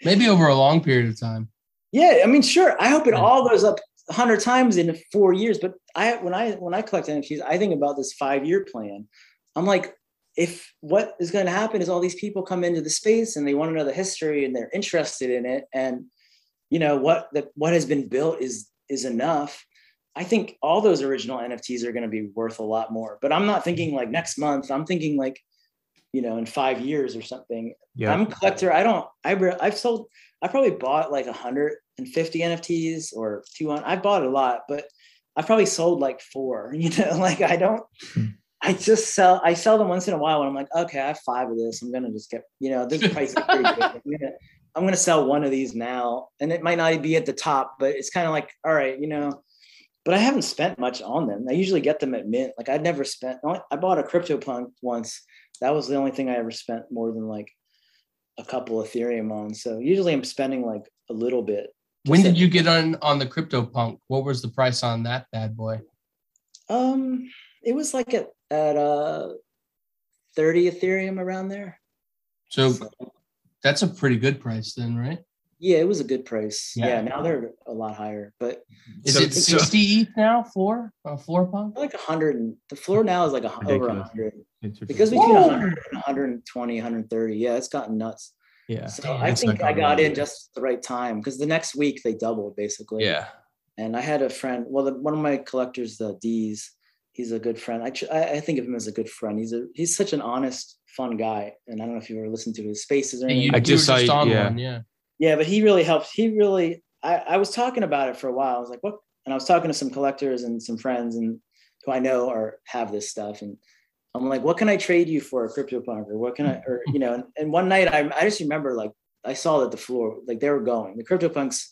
Maybe over a long period of time. Yeah, I mean, sure. I hope it all goes up a hundred times in four years. But I, when I when I collect NFTs, I think about this five year plan. I'm like, if what is going to happen is all these people come into the space and they want to know the history and they're interested in it, and you know what the what has been built is is enough. I think all those original NFTs are going to be worth a lot more. But I'm not thinking like next month. I'm thinking like, you know, in five years or something. Yeah. I'm a collector. I don't. I I've sold. I probably bought like a hundred and 50 NFTs or 200. I bought a lot, but I probably sold like four, you know, like I don't, hmm. I just sell, I sell them once in a while when I'm like, okay, I have five of this. I'm going to just get, you know, this price is pretty good. I'm going to, I'm going to sell one of these now and it might not be at the top, but it's kind of like, all right, you know, but I haven't spent much on them. I usually get them at mint. Like I'd never spent, I bought a CryptoPunk once. That was the only thing I ever spent more than like a couple Ethereum on. So usually I'm spending like a little bit when did you get on on the CryptoPunk? What was the price on that bad boy? Um, it was like at at uh 30 Ethereum around there. So that's a pretty good price then, right? Yeah, it was a good price. Yeah, yeah now they're a lot higher. But is so, it 60 ETH now for a floor punk? Like 100 the floor now is like a, over 100. Because between 100 and 120, 130. Yeah, it's gotten nuts. Yeah. So I think I got in just the right time because the next week they doubled basically. Yeah. And I had a friend, well, the, one of my collectors, the D's, he's a good friend. I, I think of him as a good friend. He's a he's such an honest, fun guy. And I don't know if you ever listened to his spaces or anything. I just saw just on yeah. One, yeah. Yeah, but he really helped. He really I, I was talking about it for a while. I was like, what? And I was talking to some collectors and some friends and who I know are have this stuff. And I'm like, what can I trade you for a CryptoPunk or what can I, or, you know, and, and one night I, I just remember like, I saw that the floor, like they were going, the CryptoPunks,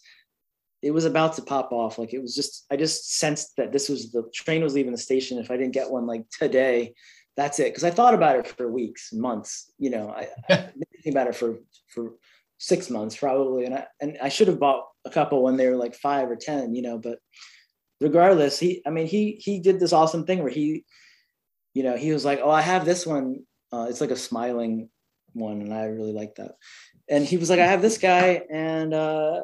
it was about to pop off. Like it was just, I just sensed that this was the train was leaving the station. If I didn't get one like today, that's it. Cause I thought about it for weeks, months, you know, I, I thinking about it for, for six months probably. And I, and I should have bought a couple when they were like five or 10, you know, but regardless, he, I mean, he, he did this awesome thing where he, you know, he was like, "Oh, I have this one. Uh, it's like a smiling one, and I really like that." And he was like, "I have this guy, and uh,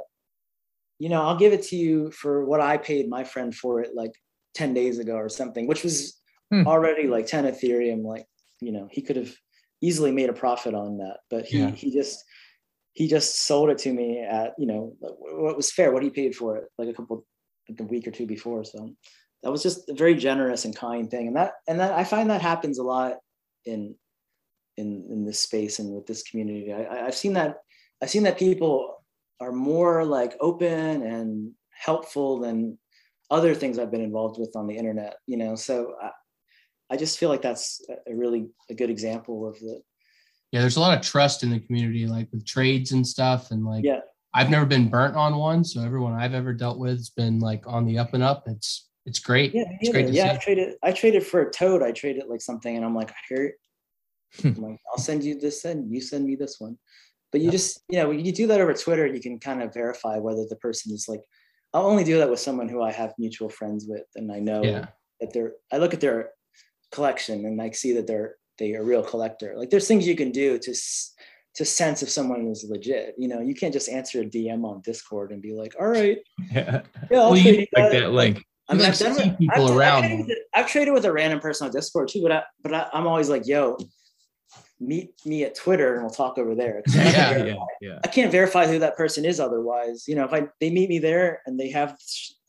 you know, I'll give it to you for what I paid my friend for it like ten days ago or something, which was hmm. already like ten Ethereum. Like, you know, he could have easily made a profit on that, but he yeah. he just he just sold it to me at you know what was fair, what he paid for it, like a couple like a week or two before. So that was just a very generous and kind thing. And that and that i find that happens a lot in in in this space and with this community. I, i've seen that i've seen that people are more like open and helpful than other things i've been involved with on the internet you know? So i, I just feel like that's a really a good example of the yeah there's a lot of trust in the community like with trades and stuff and like yeah. I've never been burnt on one, so everyone I've ever dealt with has been like on the up and up. It's it's great. Yeah, it's great yeah. I traded. I traded for a toad. I traded like something, and I'm like, here. I'm like, I'll send you this, and you send me this one. But you just, you know, when you do that over Twitter, you can kind of verify whether the person is like. I'll only do that with someone who I have mutual friends with, and I know yeah. that they're. I look at their collection and like see that they're they are a real collector. Like there's things you can do to to sense if someone is legit. You know, you can't just answer a DM on Discord and be like, "All right, Yeah. yeah, I'll Well, you like that." that link. I mean, I've, done it- people I've, I've around. traded with- I've traded with a random person on Discord too, but I, but I, I'm always like, "Yo, meet me at Twitter and we'll talk over there. I can't Yeah, yeah, yeah. I can't verify who that person is otherwise. You know, if I they meet me there and they have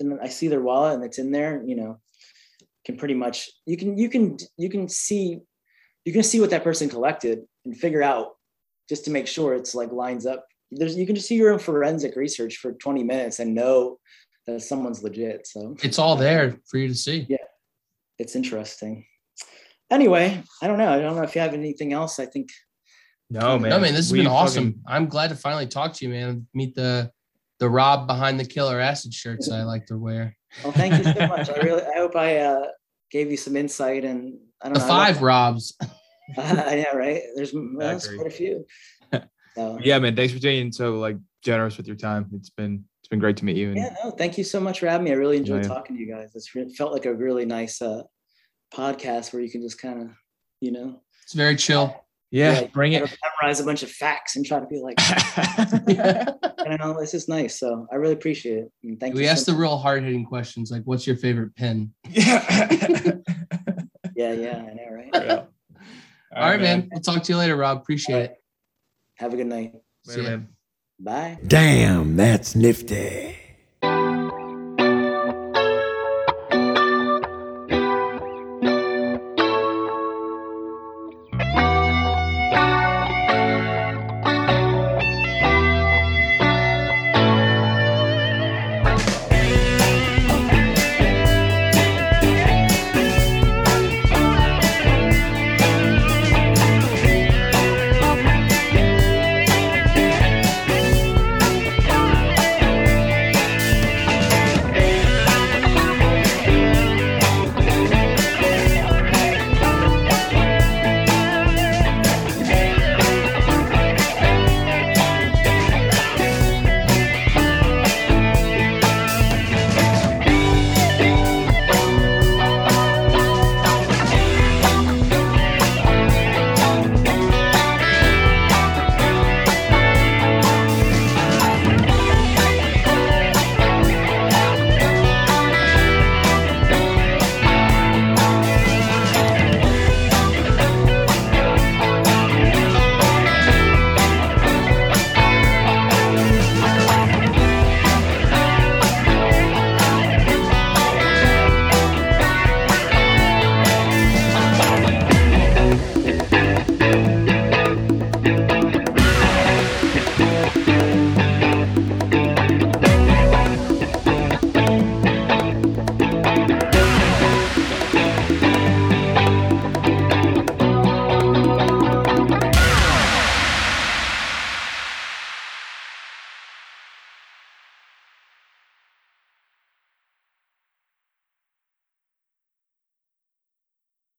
and I see their wallet and it's in there, you know, can pretty much you can you can you can see you can see what that person collected and figure out just to make sure it's like lines up. There's you can just do your own forensic research for 20 minutes and know that someone's legit. So It's all there for you to see. Yeah. it's interesting. Anyway, I don't know. I don't know if you have anything else. I think No, man. No, man, this has We been fucking- awesome. I'm glad to finally talk to you, man. Meet the the Rob behind the killer acid shirts I like to wear. well, thank you so much. I really I hope I uh, gave you some insight and I don't The know. I five Robs. yeah, right. There's, well, quite a few. So, Yeah, man. Thanks for being so like generous with your time. It's been it's been great to meet you. And yeah, no, thank you so much for having me. I really enjoyed Yeah. talking to you guys. It's re- felt like a really nice uh, podcast where you can just kind of, you know, It's very chill. yeah, yeah, bring it. memorize a bunch of facts and try to be like, yeah. you know, this is nice. So I really appreciate it. And thank We you. asked so the real hard hitting questions like, what's your favorite pen? yeah. Yeah, yeah, I know, right? Yeah. All right, man. We'll talk to you later, Rob. Appreciate it. Have a good night. Later, See ya. man. Bye. Damn, that's nifty.